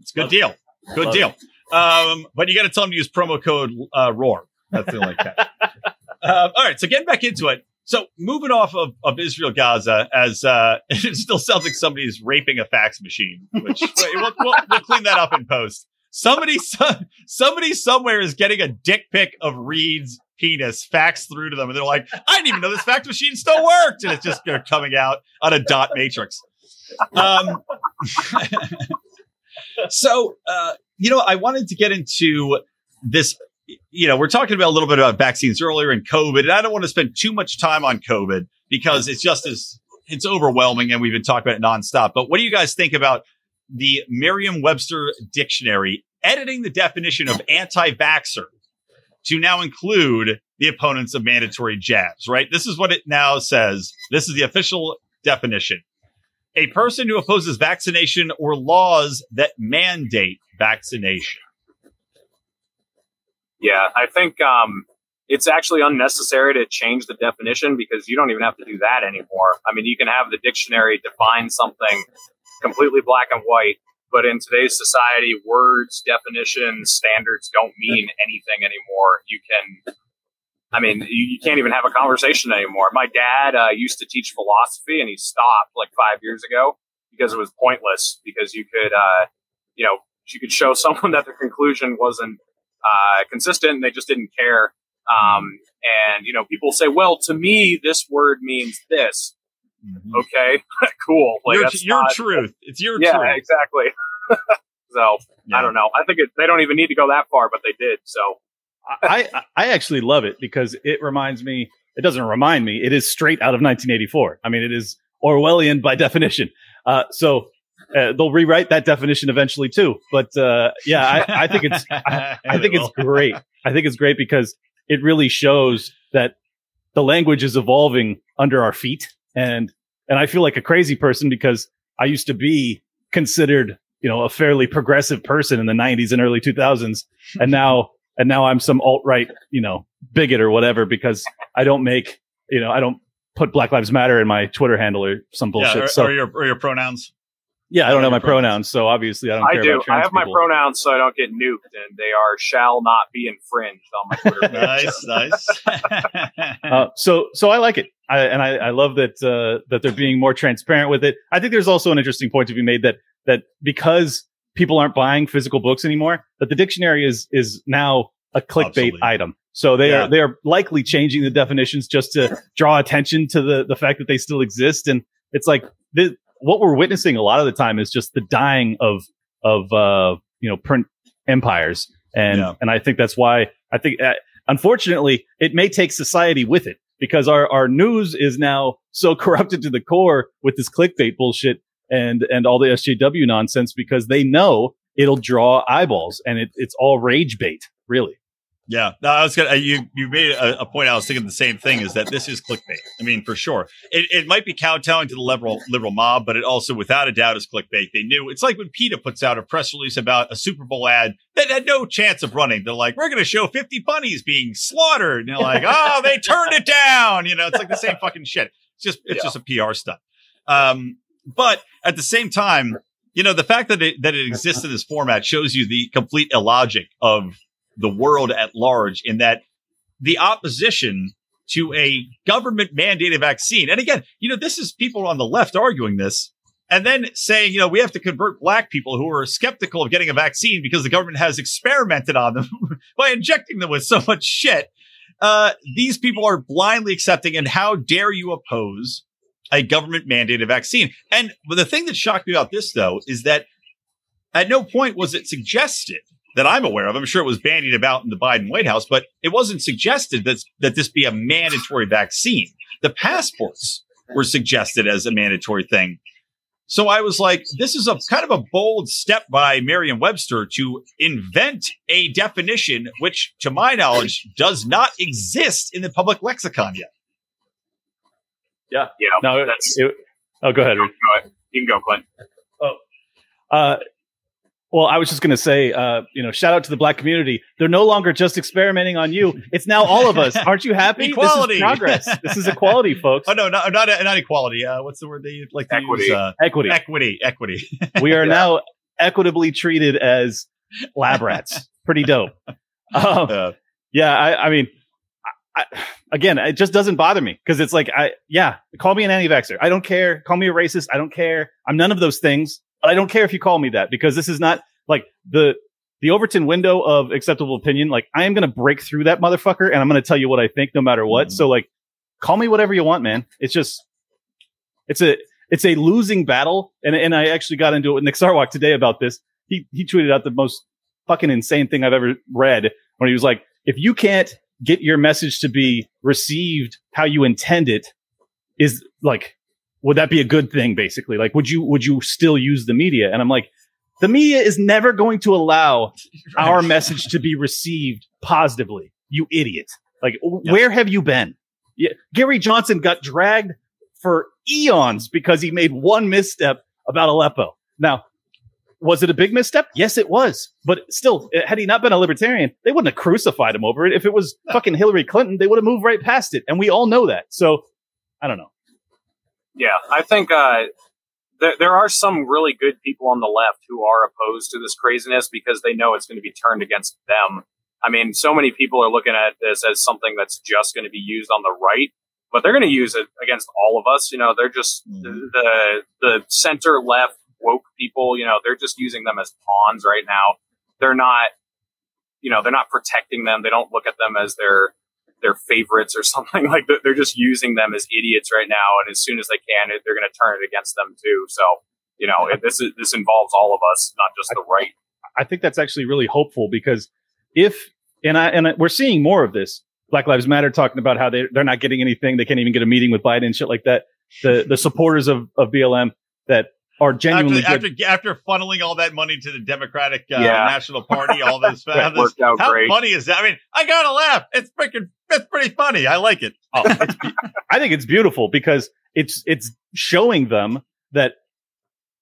It's a good Love deal. It. Good Love deal. Um, but you got to tell them to use promo code uh, ROAR. That's the only catch. uh, all right, so getting back into it. So moving off of, of Israel Gaza, as uh, it still sounds like somebody's raping a fax machine, which we'll, we'll, we'll, clean that up in post. Somebody, somebody somewhere is getting a dick pic of Reed's penis faxed through to them, and they're like, "I didn't even know this fax machine still worked," and it's just you know, coming out on a dot matrix. Um, so uh, you know, I wanted to get into this you know, we're talking about a little bit about vaccines earlier and COVID, and I don't want to spend too much time on COVID because it's just as it's overwhelming and we've been talking about it nonstop. But what do you guys think about the Merriam-Webster dictionary editing the definition of anti-vaxxer to now include the opponents of mandatory jabs, right? This is what it now says. This is the official definition. A person who opposes vaccination or laws that mandate vaccination. Yeah, I think um, it's actually unnecessary to change the definition because you don't even have to do that anymore. I mean, you can have the dictionary define something completely black and white, but in today's society, words, definitions, standards don't mean anything anymore. You can, I mean, you, can't even have a conversation anymore. My dad uh, used to teach philosophy and he stopped like five years ago because it was pointless because you could, uh, you know, you could show someone that their conclusion wasn't uh, consistent and they just didn't care. Um, and you know, people say, "Well, to me, this word means this." Mm-hmm. Okay, cool. Like, your, your not, truth. It's your yeah, truth. exactly. so yeah. I don't know. I think it, they don't even need to go that far, but they did. So I I actually love it because it reminds me. It doesn't remind me. It is straight out of 1984. I mean, it is Orwellian by definition. Uh, so uh, they'll rewrite that definition eventually too. But uh, yeah, I, I, think it's I, I think it's great. I think it's great because it really shows that the language is evolving under our feet, and and I feel like a crazy person because I used to be considered you know a fairly progressive person in the 90s and early 2000s, and now and now I'm some alt right you know bigot or whatever because I don't make you know I don't put Black Lives Matter in my Twitter handle or some bullshit. Yeah, or, so, or your or your pronouns. Yeah, I don't know my pronouns, so obviously I don't. I do. I have my pronouns, so I don't get nuked, and they are shall not be infringed on my Twitter. nice, nice. uh, so, so I like it, I, and I, I love that uh, that they're being more transparent with it. I think there's also an interesting point to be made that that because people aren't buying physical books anymore, that the dictionary is is now a clickbait Absolutely. item. So they yeah. are they are likely changing the definitions just to draw attention to the the fact that they still exist, and it's like what we're witnessing a lot of the time is just the dying of of uh, you know print empires, and yeah. and I think that's why I think uh, unfortunately it may take society with it because our our news is now so corrupted to the core with this clickbait bullshit and and all the SJW nonsense because they know it'll draw eyeballs and it, it's all rage bait really. Yeah, no, I was gonna. Uh, you you made a, a, point. I was thinking the same thing. Is that this is clickbait? I mean, for sure, it, it might be kowtowing to the liberal liberal mob, but it also, without a doubt, is clickbait. They knew. It's like when PETA puts out a press release about a Super Bowl ad that had no chance of running. They're like, "We're going to show fifty bunnies being slaughtered," and you're like, "Oh, they turned it down." You know, it's like the same fucking shit. It's just it's yeah. just a PR stunt. Um, but at the same time, you know, the fact that it that it exists in this format shows you the complete illogic of the world at large in that the opposition to a government mandated vaccine. And again, you know, this is people on the left arguing this and then saying, you know, we have to convert black people who are skeptical of getting a vaccine because the government has experimented on them by injecting them with so much shit. Uh, these people are blindly accepting. And how dare you oppose a government mandated vaccine? And the thing that shocked me about this, though, is that at no point was it suggested that I'm aware of. I'm sure it was bandied about in the Biden White House, but it wasn't suggested that, that this be a mandatory vaccine. The passports were suggested as a mandatory thing. So I was like, this is a kind of a bold step by Merriam Webster to invent a definition which, to my knowledge, does not exist in the public lexicon yet. Yeah. Yeah. No, that's. It, oh, go ahead. Go ahead. You can go, Clint. Oh, uh, well, I was just going to say, uh, you know, shout out to the black community. They're no longer just experimenting on you. It's now all of us. Aren't you happy? equality. This is progress. this is equality, folks. Oh no, not not, not equality. Uh, what's the word they like to equity. use? Uh, equity. Equity. Equity. we are yeah. now equitably treated as lab rats. Pretty dope. Um, yeah, I, I mean, I, again, it just doesn't bother me because it's like, I yeah, call me an anti-vaxxer. I don't care. Call me a racist. I don't care. I'm none of those things. But I don't care if you call me that because this is not like the the Overton window of acceptable opinion. Like I am going to break through that motherfucker and I'm going to tell you what I think no matter what. Mm-hmm. So like, call me whatever you want, man. It's just, it's a, it's a losing battle. And, and I actually got into it with Nick Sarwark today about this. He, he tweeted out the most fucking insane thing I've ever read when he was like, if you can't get your message to be received how you intend it is like would that be a good thing basically like would you would you still use the media and i'm like The media is never going to allow our message to be received positively. You idiot. Like, yep. where have you been? Yeah, Gary Johnson got dragged for eons because he made one misstep about Aleppo. Now, was it a big misstep? Yes, it was. But still, eh, had he not been a libertarian, they wouldn't have crucified him over it. If it was no. fucking Hillary Clinton, they would have moved right past it. And we all know that. So I don't know. Yeah, I think uh, th- there are some really good people on the left who are opposed to this craziness because they know it's going to be turned against them. I mean, so many people are looking at this as something that's just going to be used on the right, but they're going to use it against all of us. You know, they're just mm-hmm. the the center left woke people, you know, they're just using them as pawns right now. They're not, you know, they're not protecting them. They don't look at them as their their favorites or something like that. They're just using them as idiots right now. And as soon as they can, they're going to turn it against them too. So, you know, it, this is, this involves all of us, not just the right. I think that's actually really hopeful because if, and I, and I, we're seeing more of this. Black Lives Matter talking about how they, they're not getting anything. They can't even get a meeting with Biden and shit like that. The, the supporters of, of BLM that are genuinely after, after, after funneling all that money to the Democratic uh, yeah. National Party, all this, that this how great. funny is that? I mean, I gotta laugh. It's freaking, it's pretty funny. I like it. Oh, I think it's beautiful because it's it's showing them that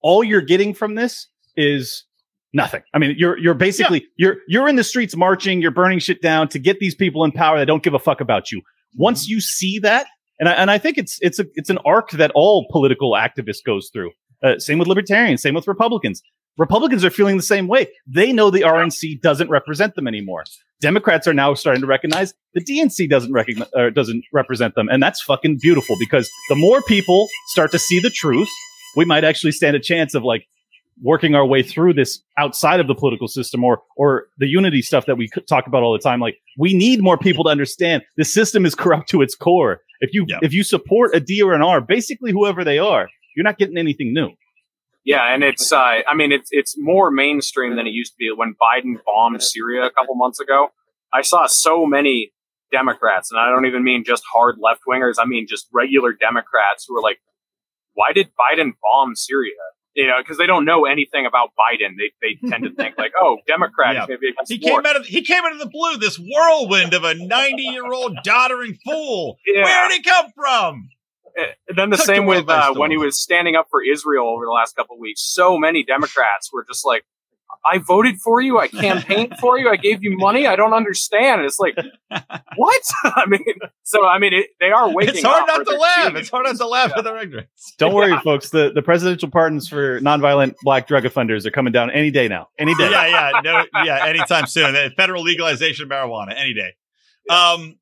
all you're getting from this is nothing. I mean, you're you're basically yeah. you're you're in the streets marching, you're burning shit down to get these people in power that don't give a fuck about you. Once you see that, and I, and I think it's it's a it's an arc that all political activists goes through. Uh, same with libertarians, same with Republicans. Republicans are feeling the same way. They know the RNC doesn't represent them anymore. Democrats are now starting to recognize the DNC doesn't recognize or doesn't represent them, and that's fucking beautiful because the more people start to see the truth, we might actually stand a chance of like working our way through this outside of the political system or or the unity stuff that we talk about all the time. Like we need more people to understand the system is corrupt to its core. If you yeah. if you support a D or an R, basically whoever they are, you're not getting anything new. Yeah, and it's uh, I mean it's it's more mainstream than it used to be when Biden bombed Syria a couple months ago. I saw so many Democrats, and I don't even mean just hard left wingers. I mean just regular Democrats who were like, "Why did Biden bomb Syria?" You know, because they don't know anything about Biden. They they tend to think like, "Oh, Democrats." Yeah. he came out of he came out of the blue, this whirlwind of a ninety year old doddering fool. Yeah. Where did he come from? And then the same with uh, when he was standing up for Israel over the last couple of weeks. So many Democrats were just like, I voted for you. I campaigned for you. I gave you money. I don't understand. And it's like, what? I mean, so I mean, it, they are waking. It's hard not to laugh. It's hard not to laugh at their ignorance. Don't worry, folks. The the presidential pardons for nonviolent black drug offenders are coming down any day now. Any day. yeah, yeah, no, yeah, anytime soon. Federal legalization of marijuana any day. Um,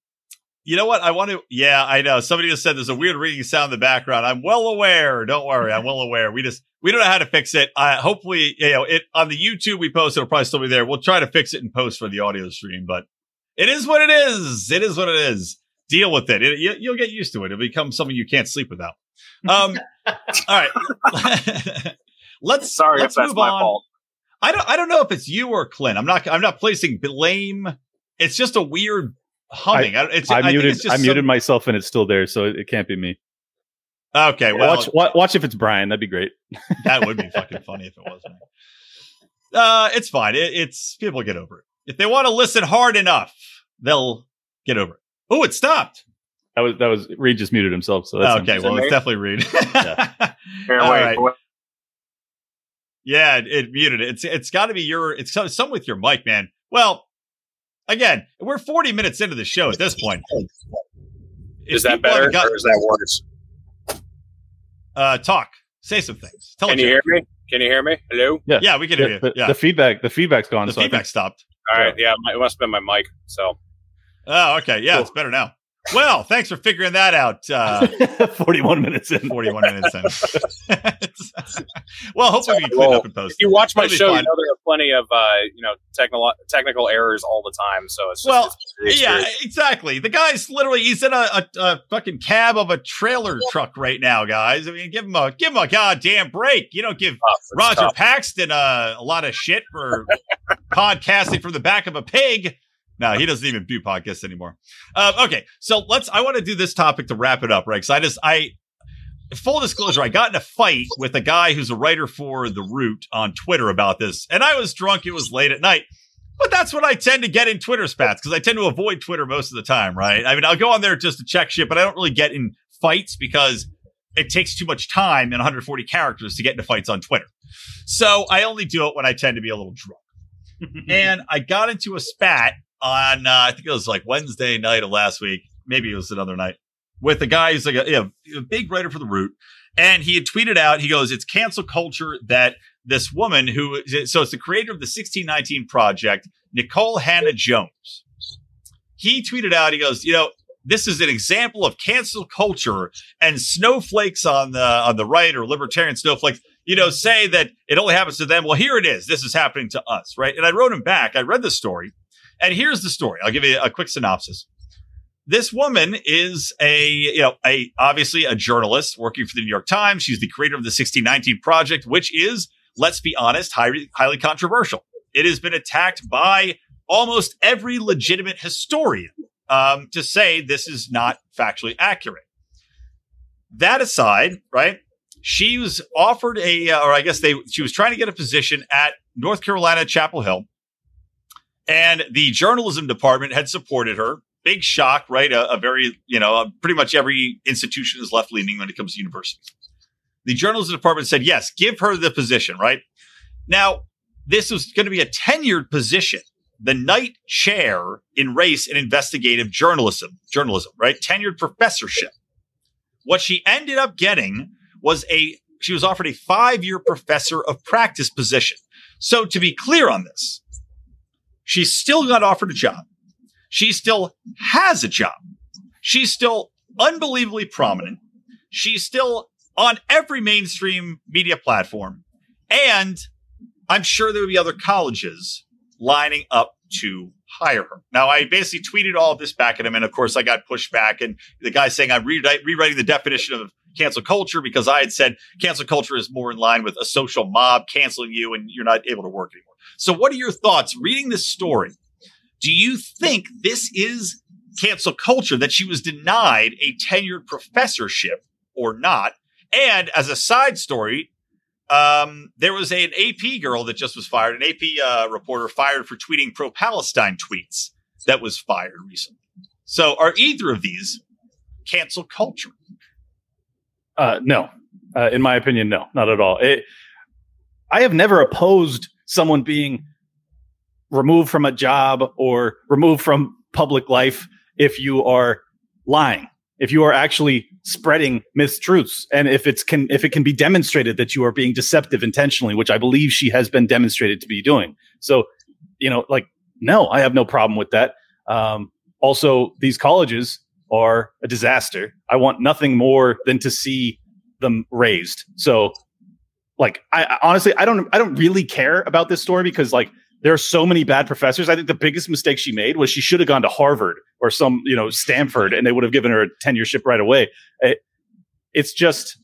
you know what? I want to. Yeah, I know. Somebody just said there's a weird ringing sound in the background. I'm well aware. Don't worry. I'm well aware. We just we don't know how to fix it. Uh, hopefully, you know, it on the YouTube we post. It'll probably still be there. We'll try to fix it in post for the audio stream, but it is what it is. It is what it is. Deal with it. it you, will get used to it. It'll become something you can't sleep without. Um, all right. let's. Sorry let's if that's my on. fault. I don't. I don't know if it's you or Clint. I'm not. I'm not placing blame. It's just a weird humming. I, it's, I, I muted. I some... muted myself, and it's still there, so it, it can't be me. Okay, well, watch, watch, watch if it's Brian. That'd be great. that would be fucking funny if it was me. Uh, it's fine. It, it's people get over it. If they want to listen hard enough, they'll get over it. Oh, it stopped. That was that was Reed just muted himself. So that's okay. Well, it's definitely Reed. yeah. Here, wait, yeah, it, it, muted it. It's it's got to be your. It's some with your mic, man. Well, again, we're 40 minutes into the show at this point. Is that better got, or is that worse? Uh, talk. Say some things. Tell Can you hear me? Can you hear me? Hello? Yeah, yeah we can hear you. The, yeah. the feedback, the feedback's gone. The so feedback stopped. All right. Yeah, it must have been my mic. So. Oh, okay. Yeah, cool. it's better now. Well, thanks for figuring that out. Uh, 41 minutes in. 41 minutes in. well, hopefully we can clean up and post. If you watch my show, you know there are plenty of uh, you know technical technical errors all the time. So it's just, well, it's yeah, exactly. The guy's literally he's in a, a, a, fucking cab of a trailer truck right now, guys. I mean, give him a give him a goddamn break. You don't give Roger tough. Paxton a, a lot of shit for podcasting from the back of a pig. No, he doesn't even do podcasts anymore. Uh, okay, so let's. I want to do this topic to wrap it up, right? Because I just I full disclosure, I got in a fight with a guy who's a writer for The Root on Twitter about this, and I was drunk. It was late at night. But that's what I tend to get in Twitter spats because I tend to avoid Twitter most of the time, right? I mean, I'll go on there just to check shit, but I don't really get in fights because it takes too much time and 140 characters to get into fights on Twitter. So I only do it when I tend to be a little drunk. and I got into a spat on, uh, I think it was like Wednesday night of last week. Maybe it was another night with a guy who's like a, a big writer for The Root. And he had tweeted out, he goes, it's cancel culture that this woman who, so it's the creator of the 1619 project, Nicole Hannah-Jones. He tweeted out, he goes, you know, this is an example of cancel culture and snowflakes on the on the right or libertarian snowflakes you know say that it only happens to them well here it is this is happening to us right and i wrote him back i read the story and here's the story i'll give you a quick synopsis this woman is a you know a obviously a journalist working for the new york times she's the creator of the 1619 project which is let's be honest highly, highly controversial it has been attacked by almost every legitimate historian um, to say this is not factually accurate. That aside, right? She was offered a, or I guess they, she was trying to get a position at North Carolina Chapel Hill, and the journalism department had supported her. Big shock, right? A, a very, you know, uh, pretty much every institution is left leaning when it comes to universities. The journalism department said, yes, give her the position, right? Now, this was going to be a tenured position the Knight Chair in Race and Investigative Journalism, journalism, right? Tenured professorship. What she ended up getting was a she was offered a five-year professor of practice position. So to be clear on this, she still got offered a job. She still has a job. She's still unbelievably prominent. She's still on every mainstream media platform. And I'm sure there would be other colleges lining up to hire her. Now, I basically tweeted all of this back at him, and of course, I got pushed back. And the guy saying I'm rewrite, rewriting the definition of cancel culture because I had said cancel culture is more in line with a social mob canceling you and you're not able to work anymore. So, what are your thoughts reading this story? Do you think this is cancel culture that she was denied a tenured professorship or not? And as a side story, um, there was a, an AP girl that just was fired, an AP uh, reporter fired for tweeting pro Palestine tweets that was fired recently. So, are either of these cancel culture? Uh, no, uh, in my opinion, no, not at all. It, I have never opposed someone being removed from a job or removed from public life if you are lying if you are actually spreading mistruths and if it's can if it can be demonstrated that you are being deceptive intentionally which i believe she has been demonstrated to be doing. So you know like no i have no problem with that. Um, also these colleges are a disaster. I want nothing more than to see them raised. So like I, honestly i don't i don't really care about this story because like there are so many bad professors. I think the biggest mistake she made was she should have gone to Harvard or some, you know, Stanford, and they would have given her a tenureship right away. It, it's just,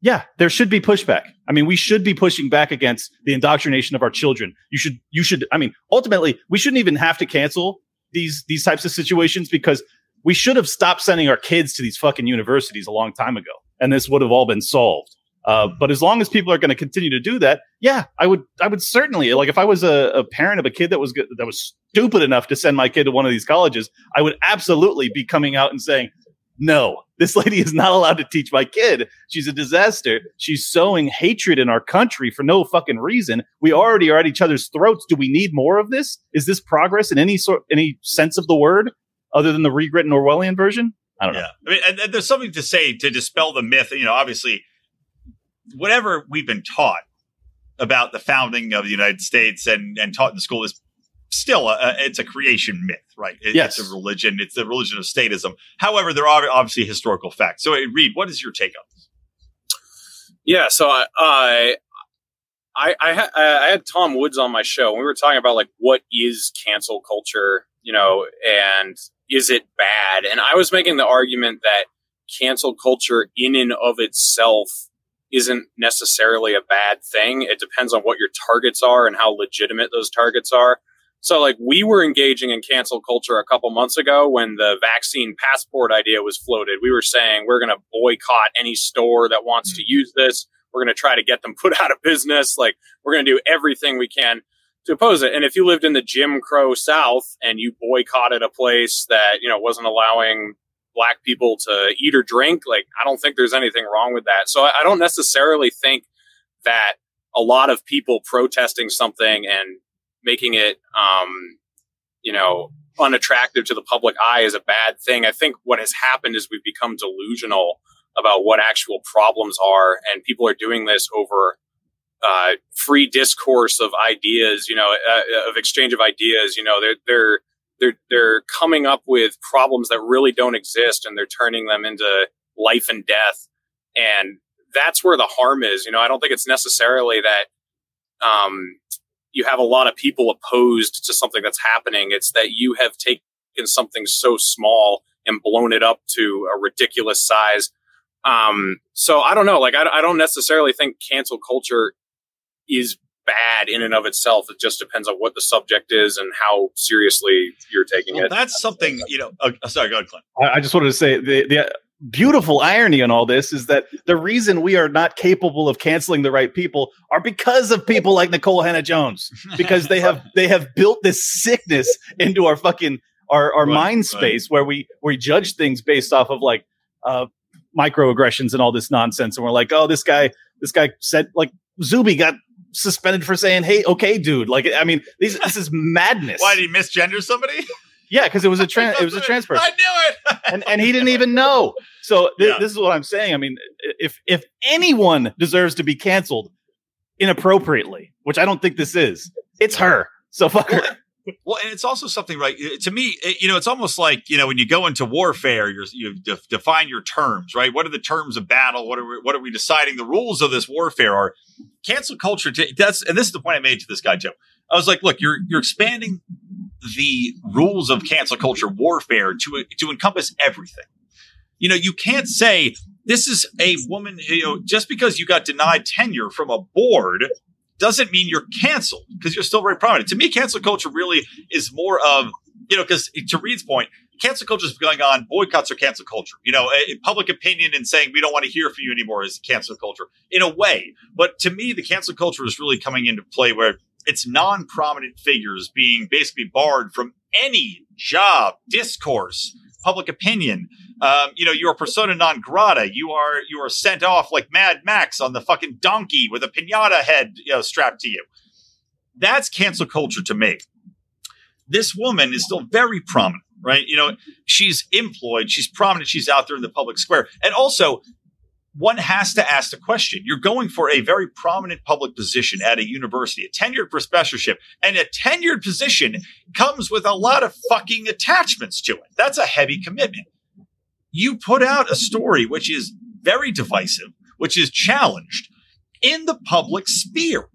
yeah, there should be pushback. I mean, we should be pushing back against the indoctrination of our children. You should, you should. I mean, ultimately, we shouldn't even have to cancel these these types of situations because we should have stopped sending our kids to these fucking universities a long time ago, and this would have all been solved. Uh, but as long as people are going to continue to do that, yeah, I would, I would certainly like if I was a, a, parent of a kid that was that was stupid enough to send my kid to one of these colleges, I would absolutely be coming out and saying, no, this lady is not allowed to teach my kid. She's a disaster. She's sowing hatred in our country for no fucking reason. We already are at each other's throats. Do we need more of this? Is this progress in any sort, any sense of the word, other than the rewritten Orwellian version? I don't know. I mean, and, and there's something to say to dispel the myth. You know, obviously whatever we've been taught about the founding of the United States and, and taught in school is still a, it's a creation myth, right? It, yes. It's a religion. It's the religion of statism. However, there are obviously historical facts. So, Reed, what is your take on this? Yeah, so I, I I, I, I had Tom Woods on my show. We were talking about like what is cancel culture, you know, and is it bad? And I was making the argument that cancel culture in and of itself isn't necessarily a bad thing. It depends on what your targets are and how legitimate those targets are. So, like, we were engaging in cancel culture a couple months ago when the vaccine passport idea was floated. We were saying we're going to boycott any store that wants mm-hmm. to use this. We're going to try to get them put out of business. Like, we're going to do everything we can to oppose it. And if you lived in the Jim Crow South and you boycotted a place that, you know, wasn't allowing black people to eat or drink, like, I don't think there's anything wrong with that. So I don't necessarily think that a lot of people protesting something and making it, um, you know, unattractive to the public eye is a bad thing. I think what has happened is we've become delusional about what actual problems are, and people are doing this over uh, free discourse of ideas, you know, uh, of exchange of ideas. You know, they're they're they're they're coming up with problems that really don't exist, and they're turning them into life and death. And that's where the harm is. You know, I don't think it's necessarily that um, you have a lot of people opposed to something that's happening. It's that you have taken something so small and blown it up to a ridiculous size. Um, so I don't know. Like, I, I don't necessarily think cancel culture is bad in and of itself. It just depends on what the subject is and how seriously you're taking well, it. That's something, you know. Uh, sorry, go ahead, Clint. I, I just wanted to say the, the beautiful irony in all this is that the reason we are not capable of canceling the right people are because of people like Nicole Hannah-Jones because they have they have built this sickness into our fucking our our right, mind space right. where we we judge things based off of like uh microaggressions and all this nonsense and we're like oh this guy this guy said like Zuby got suspended for saying hey okay dude like I mean these this is madness why did he misgender somebody yeah, because it was a trans. it was a transfer. I knew it, and and he didn't even know. So th- yeah. this is what I'm saying. I mean, if if anyone deserves to be canceled inappropriately, which I don't think this is, it's her. So fuck her. Well, and it's also something, right? To me, it, you know, it's almost like you know when you go into warfare, you're, you define your terms, right? What are the terms of battle? What are we, what are we deciding? The rules of this warfare are cancel culture. That's and this is the point I made to this guy, Joe. I was like, look, you're you're expanding the rules of cancel culture warfare to to encompass everything. You know, you can't say this is a woman. You know, just because you got denied tenure from a board doesn't mean you're canceled because you're still very prominent. To me, cancel culture really is more of you know, because to Reed's point, cancel culture is going on. Boycotts are cancel culture. You know, public opinion and saying we don't want to hear from you anymore is cancel culture in a way. But to me, the cancel culture is really coming into play where it's non prominent figures being basically barred from any job, discourse, public opinion. Um, you know, you're persona non grata. You are you are sent off like Mad Max on the fucking donkey with a pinata head you know, strapped to you. That's cancel culture to me. This woman is still very prominent, right? You know, she's employed, she's prominent, she's out there in the public square, and also one has to ask the question. You're going for a very prominent public position at a university, a tenured professorship, and a tenured position comes with a lot of fucking attachments to it. That's a heavy commitment. You put out a story which is very divisive, which is challenged in the public sphere.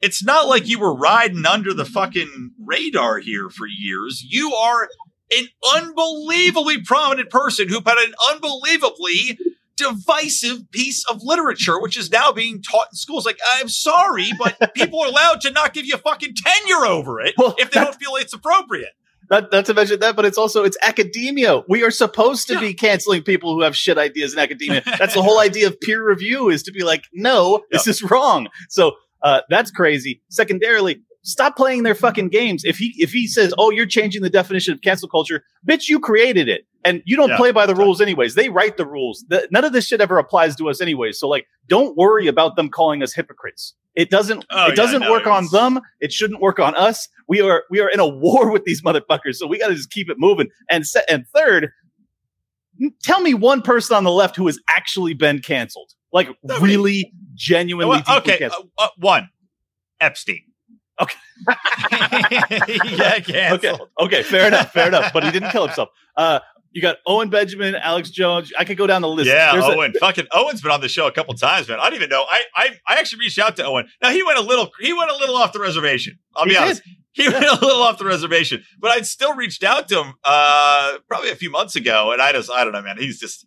It's not like you were riding under the fucking radar here for years. You are an unbelievably prominent person who put an unbelievably divisive piece of literature, which is now being taught in schools. Like, I'm sorry, but people are allowed to not give you fucking tenure over it well, if they don't feel it's appropriate. Not, not to mention that, but it's also it's academia. We are supposed to yeah. be canceling people who have shit ideas in academia. That's the whole idea of peer review is to be like, no, this is wrong. So uh, that's crazy. Secondarily, stop playing their fucking games. If he if he says, "Oh, you're changing the definition of cancel culture," bitch, you created it, and you don't yeah, play by the rules anyways. They write the rules. The, none of this shit ever applies to us anyways. So like, don't worry about them calling us hypocrites. It doesn't. Oh, it doesn't yeah, no, work on them. It shouldn't work on us. We are we are in a war with these motherfuckers. So we got to just keep it moving. And se- and third, tell me one person on the left who has actually been canceled, like really genuinely. Well, okay, uh, uh, one Epstein. Okay. yeah, okay. Okay, fair enough, fair enough. But he didn't kill himself. Uh, you got Owen Benjamin, Alex Jones. I could go down the list. Yeah, There's Owen. A- fucking Owen's been on the show a couple times, man. I don't even know. I, I I actually reached out to Owen. Now he went a little he went a little off the reservation. I'll he be honest. He yeah. went a little off the reservation, but I'd still reached out to him uh probably a few months ago, and I just I don't know, man. He's just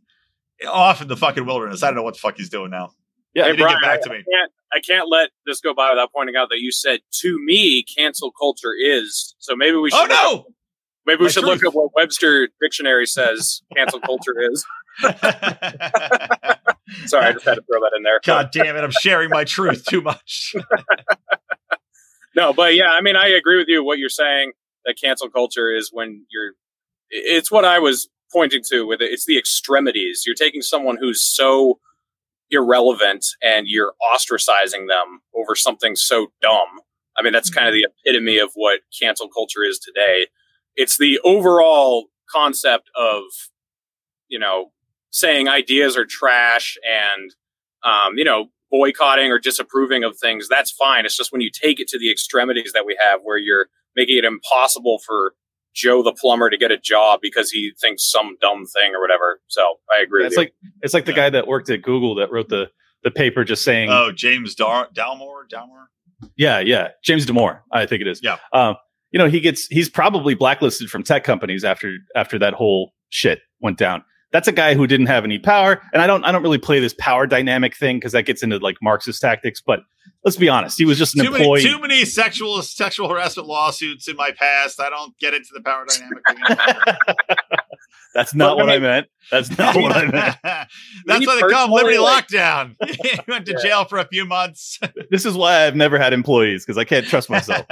off in the fucking wilderness. I don't know what the fuck he's doing now. Yeah, hey, Brian, back to me. I can't, I can't let this go by without pointing out that you said to me, cancel culture is. So maybe we should. Oh no! Maybe we My should truth. look at what Webster Dictionary says cancel culture is. Sorry, I just had to throw that in there. God damn it! I'm sharing my truth too much. no, but yeah, I mean, I agree with you. What you're saying that cancel culture is when you're. It's what I was pointing to with it. It's the extremities. You're taking someone who's so irrelevant and you're ostracizing them over something so dumb. I mean, that's kind of mm-hmm. the epitome of what cancel culture is today. It's the overall concept of, you know, saying ideas are trash and, um, you know, boycotting or disapproving of things. That's fine. It's just when you take it to the extremities that we have where you're making it impossible for Joe the plumber to get a job because he thinks some dumb thing or whatever. So I agree. Yeah, it's like it's like the guy that worked at Google that wrote the the paper just saying, "Oh, James Dar- Dalmore, Dalmore." Yeah, yeah, James Damore, I think it is. Yeah. Um, you know, he gets he's probably blacklisted from tech companies after after that whole shit went down that's a guy who didn't have any power. And I don't I don't really play this power dynamic thing because that gets into like Marxist tactics. But let's be honest, he was just an too employee. Many, too many sexual sexual harassment lawsuits in my past. I don't get into the power dynamic. That's not what I, mean, I meant. That's not what I meant. That's why they call Liberty like, Lockdown. he went to yeah. jail for a few months. this is why I've never had employees because I can't trust myself.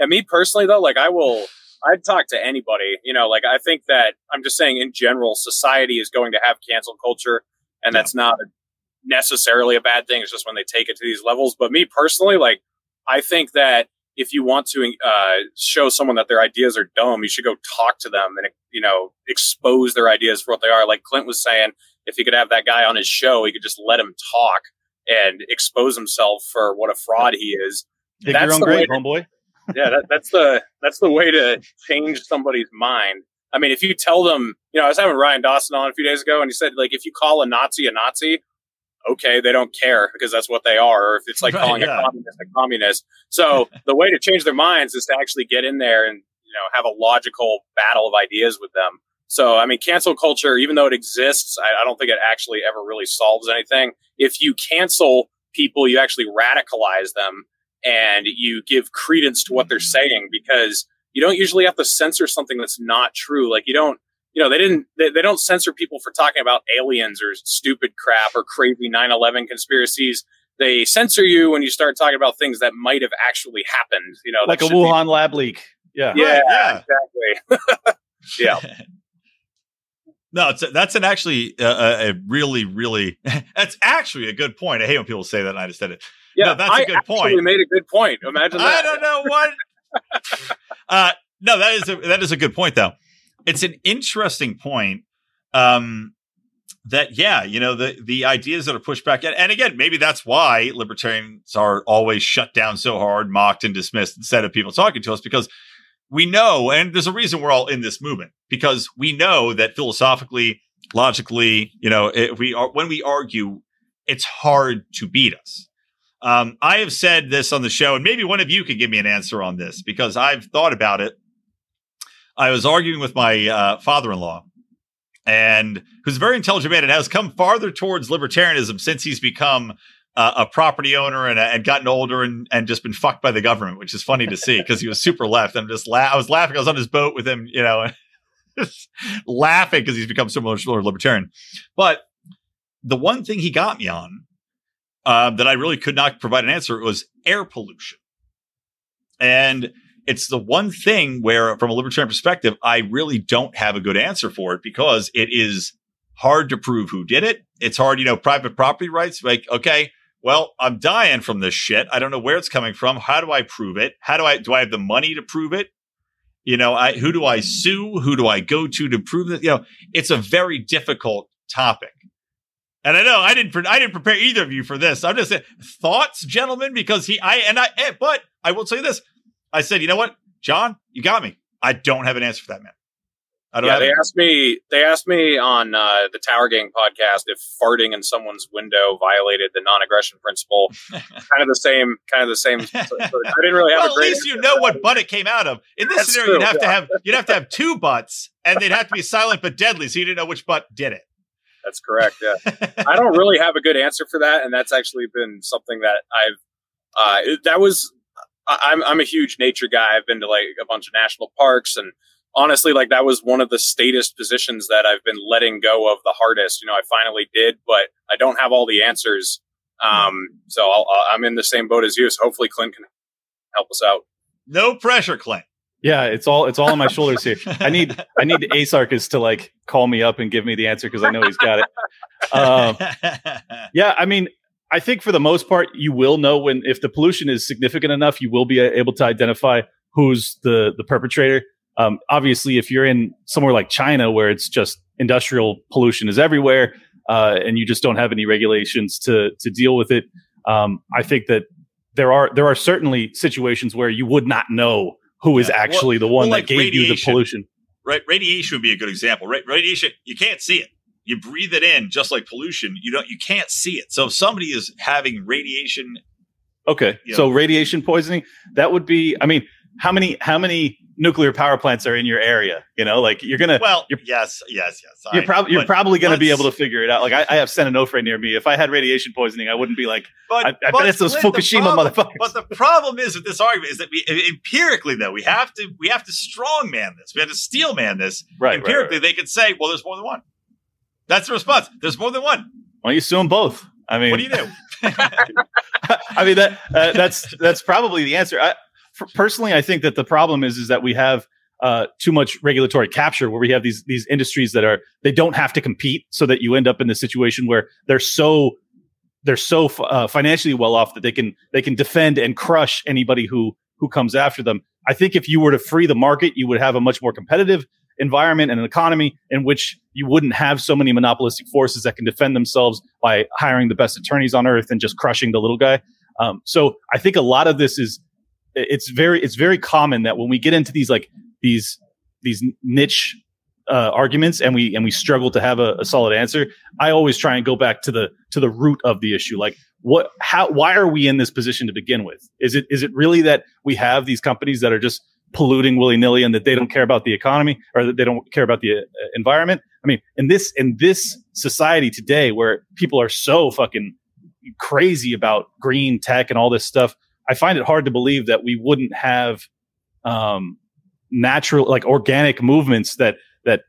And me personally, though, like I will I'd talk to anybody. You know, like I think that I'm just saying in general, society is going to have cancel culture, and yeah. that's not necessarily a bad thing. It's just when they take it to these levels. But me personally, like I think that if you want to uh, show someone that their ideas are dumb, you should go talk to them and you know expose their ideas for what they are. Like Clint was saying, if he could have that guy on his show, he could just let him talk and expose himself for what a fraud he is. Dig that's your own grave, homeboy yeah, that, that's the that's the way to change somebody's mind. I mean, if you tell them, you know, I was having Ryan Dawson on a few days ago, and he said, like, if you call a Nazi a Nazi, okay, they don't care because that's what they are. Or if it's like right, calling yeah. a communist a communist. So the way to change their minds is to actually get in there and you know have a logical battle of ideas with them. So I mean, cancel culture, even though it exists, I, I don't think it actually ever really solves anything. If you cancel people, you actually radicalize them and you give credence to what they're saying because you don't usually have to censor something that's not true. Like you don't, you know, they didn't, they, they don't censor people for talking about aliens or stupid crap or crazy 9-11 conspiracies. They censor you when you start talking about things that might have actually happened, you know, like a Wuhan be- lab leak. Yeah. Yeah, yeah. exactly. yeah. No, it's a, that's an actually uh, a really, really. That's actually a good point. I hate when people say that, and I just said it. Yeah, no, that's I a good point. You made a good point. Imagine that. I don't know what. uh, no, that is a, that is a good point, though. It's an interesting point. Um, that yeah, you know the the ideas that are pushed back, and, and again, maybe that's why libertarians are always shut down so hard, mocked, and dismissed instead of people talking to us because we know, and there's a reason we're all in this movement because we know that philosophically, logically, you know, if we are when we argue, it's hard to beat us. Um, I have said this on the show, and maybe one of you could give me an answer on this because I've thought about it. I was arguing with my uh, father-in-law, and who's a very intelligent man and has come farther towards libertarianism since he's become uh, a property owner and, and gotten older and, and just been fucked by the government, which is funny to see because he was super left. And just la- I was laughing. I was on his boat with him, you know, laughing because he's become so much more libertarian. But the one thing he got me on uh, that I really could not provide an answer was air pollution. And it's the one thing where, from a libertarian perspective, I really don't have a good answer for it because it is hard to prove who did it. It's hard, you know, private property rights. Like, okay, well, I'm dying from this shit. I don't know where it's coming from. How do I prove it? How do I, do I have the money to prove it? You know, I, who do I sue? Who do I go to to prove that? You know, it's a very difficult topic. And I know I didn't I didn't prepare either of you for this. I'm just saying thoughts, gentlemen, because he I and I eh, but I will say this. I said, you know what, John, you got me. I don't have an answer for that man. I don't yeah, they asked me. They asked me on uh, the Tower Gang podcast if farting in someone's window violated the non-aggression principle. kind of the same. Kind of the same. I didn't really have. well, at least you know what butt it came out of. In this That's scenario, true, you'd have yeah. to have you'd have to have two butts, and they'd have to be silent but deadly, so you didn't know which butt did it. That's correct. Yeah, I don't really have a good answer for that, and that's actually been something that I've. Uh, that was I'm I'm a huge nature guy. I've been to like a bunch of national parks, and honestly, like that was one of the statist positions that I've been letting go of the hardest. You know, I finally did, but I don't have all the answers. Um, so i am in the same boat as you. So hopefully, Clint can help us out. No pressure, Clint. Yeah, it's all it's all on my shoulders here. I need I need Asarchus to like call me up and give me the answer because I know he's got it. Um, yeah, I mean, I think for the most part, you will know when if the pollution is significant enough, you will be able to identify who's the the perpetrator. Um, obviously, if you're in somewhere like China where it's just industrial pollution is everywhere, uh, and you just don't have any regulations to to deal with it, um, I think that there are there are certainly situations where you would not know who yeah. is actually well, the one well, like that gave you the pollution. Right, radiation would be a good example. Right, radiation you can't see it you breathe it in just like pollution you don't you can't see it so if somebody is having radiation okay you know, so radiation poisoning that would be i mean how many how many nuclear power plants are in your area you know like you're gonna well you're, yes yes yes you're, prob- you're probably gonna be able to figure it out like i, I have Onofre near me if i had radiation poisoning i wouldn't be like but, I, I bet it's those fukushima problem, motherfuckers but the problem is with this argument is that we empirically though we have to we have to strong man this we have to steel man this right empirically right, right. they could say well there's more than one that's the response. There's more than one. Why don't you sue them both? I mean, what do you do? I mean that uh, that's that's probably the answer. I, personally, I think that the problem is is that we have uh, too much regulatory capture, where we have these these industries that are they don't have to compete, so that you end up in the situation where they're so they're so uh, financially well off that they can they can defend and crush anybody who who comes after them. I think if you were to free the market, you would have a much more competitive environment and an economy in which you wouldn't have so many monopolistic forces that can defend themselves by hiring the best attorneys on earth and just crushing the little guy. Um, so I think a lot of this is it's very it's very common that when we get into these like these these niche uh, arguments and we and we struggle to have a, a, solid answer, I always try and go back to the to the root of the issue. Like what how why are we in this position to begin with? Is it is it really that we have these companies that are just polluting willy nilly and that they don't care about the economy or that they don't care about the uh, environment. I mean, in this in this society today where people are so fucking crazy about green tech and all this stuff, I find it hard to believe that we wouldn't have um, natural like organic movements that that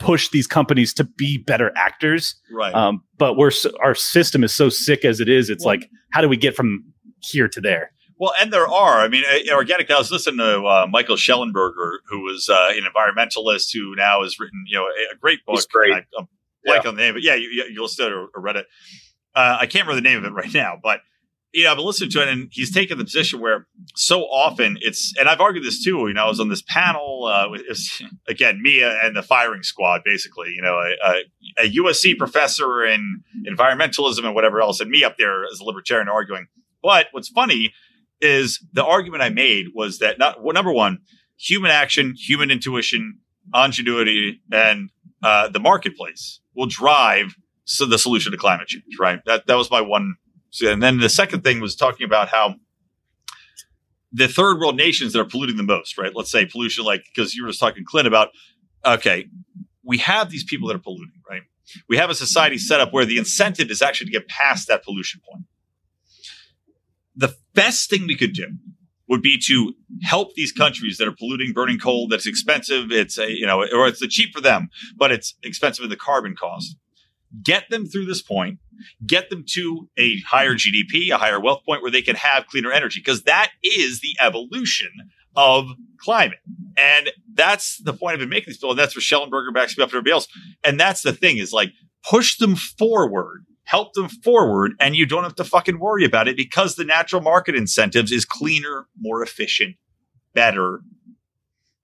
push these companies to be better actors. Right. Um, but we're our system is so sick as it is. It's well, like how do we get from here to there? Well, and there are. I mean, uh, organic. I was listening to uh, Michael Shellenberger, who was uh, an environmentalist who now has written, you know, a, a great book. He's great. I, am blank yeah. on the name, but yeah, you, you listened to or, or read it. Uh, I can't remember the name of it right now, but you know, I've been listening to it, and he's taken the position where so often it's, and I've argued this too. You know, I was on this panel, uh, with, again, me and the firing squad, basically. You know, a, a, USC professor in environmentalism and whatever else, and me up there as a libertarian arguing. But what's funny is the argument I made was that not well, number one, human action, human intuition, ingenuity, and uh, the marketplace will drive so the solution to climate change. Right. That that was my one. And then the second thing was talking about how the third world nations that are polluting the most. Right. Let's say pollution, like because you were just talking Clint about. Okay, we have these people that are polluting. Right. We have a society set up where the incentive is actually to get past that pollution point the best thing we could do would be to help these countries that are polluting, burning coal. That's expensive. It's a you know, or it's cheap for them, but it's expensive in the carbon cost. Get them through this point. Get them to a higher GDP, a higher wealth point where they can have cleaner energy, because that is the evolution of climate. And that's the point I've been making this bill. And that's where Shellenberger backs me up and everybody else. And that's the thing is like push them forward help them forward and you don't have to fucking worry about it because the natural market incentives is cleaner, more efficient, better.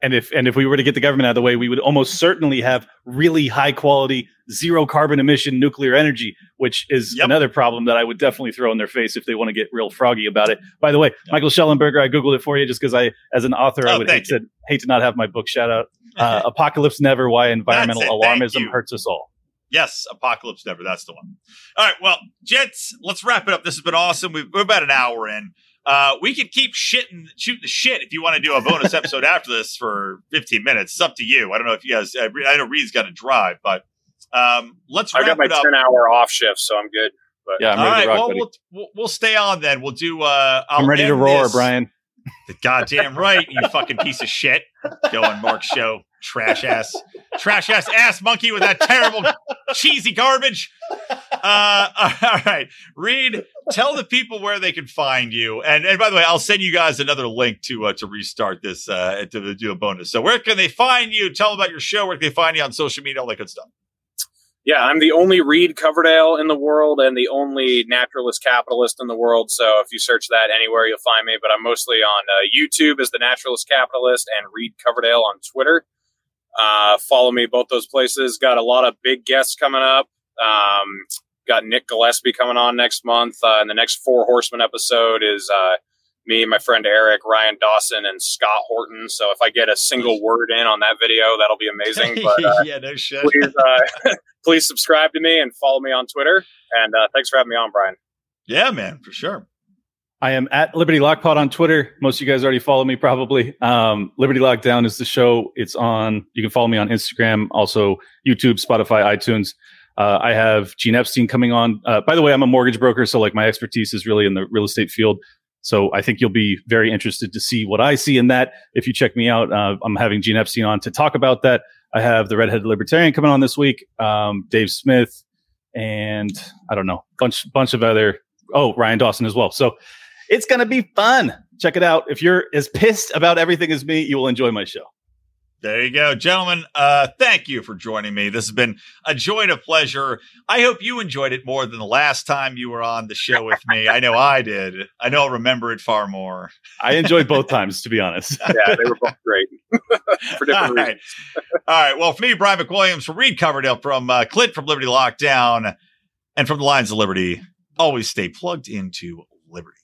And if and if we were to get the government out of the way, we would almost certainly have really high quality, zero carbon emission nuclear energy, which is yep. another problem that I would definitely throw in their face if they want to get real froggy about it. By the way, yep. Michael Shellenberger, I googled it for you just because I, as an author, oh, I would hate to hate to not have my book shout out. Uh, Apocalypse Never: Why Environmental Alarmism Hurts Us All. Yes, Apocalypse Never. That's the one. All right. Well, gents, let's wrap it up. This has been awesome. we are about an hour in. Uh, we can keep shitting, shooting the shit if you want to do a bonus episode after this for 15 minutes. It's up to you. I don't know if you guys, I know Reed's got to drive, but Um, let's. I got my ten hour off shift, so I'm good. But yeah, I'm ready right, to rock, well, we'll, we'll stay on then. We'll do. Uh, i am ready to roar, this. Brian. The goddamn right, you fucking piece of shit. Go on Mark's show, trash ass, trash ass ass monkey with that terrible cheesy garbage. Uh, all right, Reed, tell the people where they can find you. And and by the way, I'll send you guys another link to uh, to restart this uh, to do a bonus. So where can they find you? Tell them about your show. Where can they find you on social media? All that good stuff yeah, I'm the only Reed Coverdale in the world and the only naturalist capitalist in the world. So if you search that anywhere, you'll find me. But I'm mostly on uh, YouTube as the naturalist capitalist and Reed Coverdale on Twitter. Uh, follow me both those places. Got a lot of big guests coming up. Um, got Nick Gillespie coming on next month. Uh, and the next Four Horsemen episode is uh, me, my friend Eric, Ryan Dawson, and Scott Horton. So if I get a single word in on that video, that'll be amazing. But uh, yeah, no shit. Please, uh, please subscribe to me and follow me on Twitter. And uh, thanks for having me on, Brian. Yeah, man, for sure. I am at Liberty Lockpod on Twitter. Most of you guys already follow me, probably. Um, Liberty Lockdown is the show. It's on. You can follow me on Instagram, also YouTube, Spotify, iTunes. Uh, I have Gene Epstein coming on. Uh, by the way, I'm a mortgage broker, so like my expertise is really in the real estate field. So I think you'll be very interested to see what I see in that. If you check me out, uh, I'm having Gene Epstein on to talk about that. I have the Redheaded Libertarian coming on this week, um, Dave Smith, and I don't know, bunch bunch of other. Oh, Ryan Dawson as well. So it's gonna be fun. Check it out. If you're as pissed about everything as me, you will enjoy my show. There you go, gentlemen. Uh, thank you for joining me. This has been a joy and a pleasure. I hope you enjoyed it more than the last time you were on the show with me. I know I did. I know I'll remember it far more. I enjoyed both times, to be honest. yeah, they were both great for different All right. All right. Well, for me, Brian McWilliams, from Reed Coverdale, from uh, Clint from Liberty Lockdown, and from the Lions of Liberty, always stay plugged into Liberty.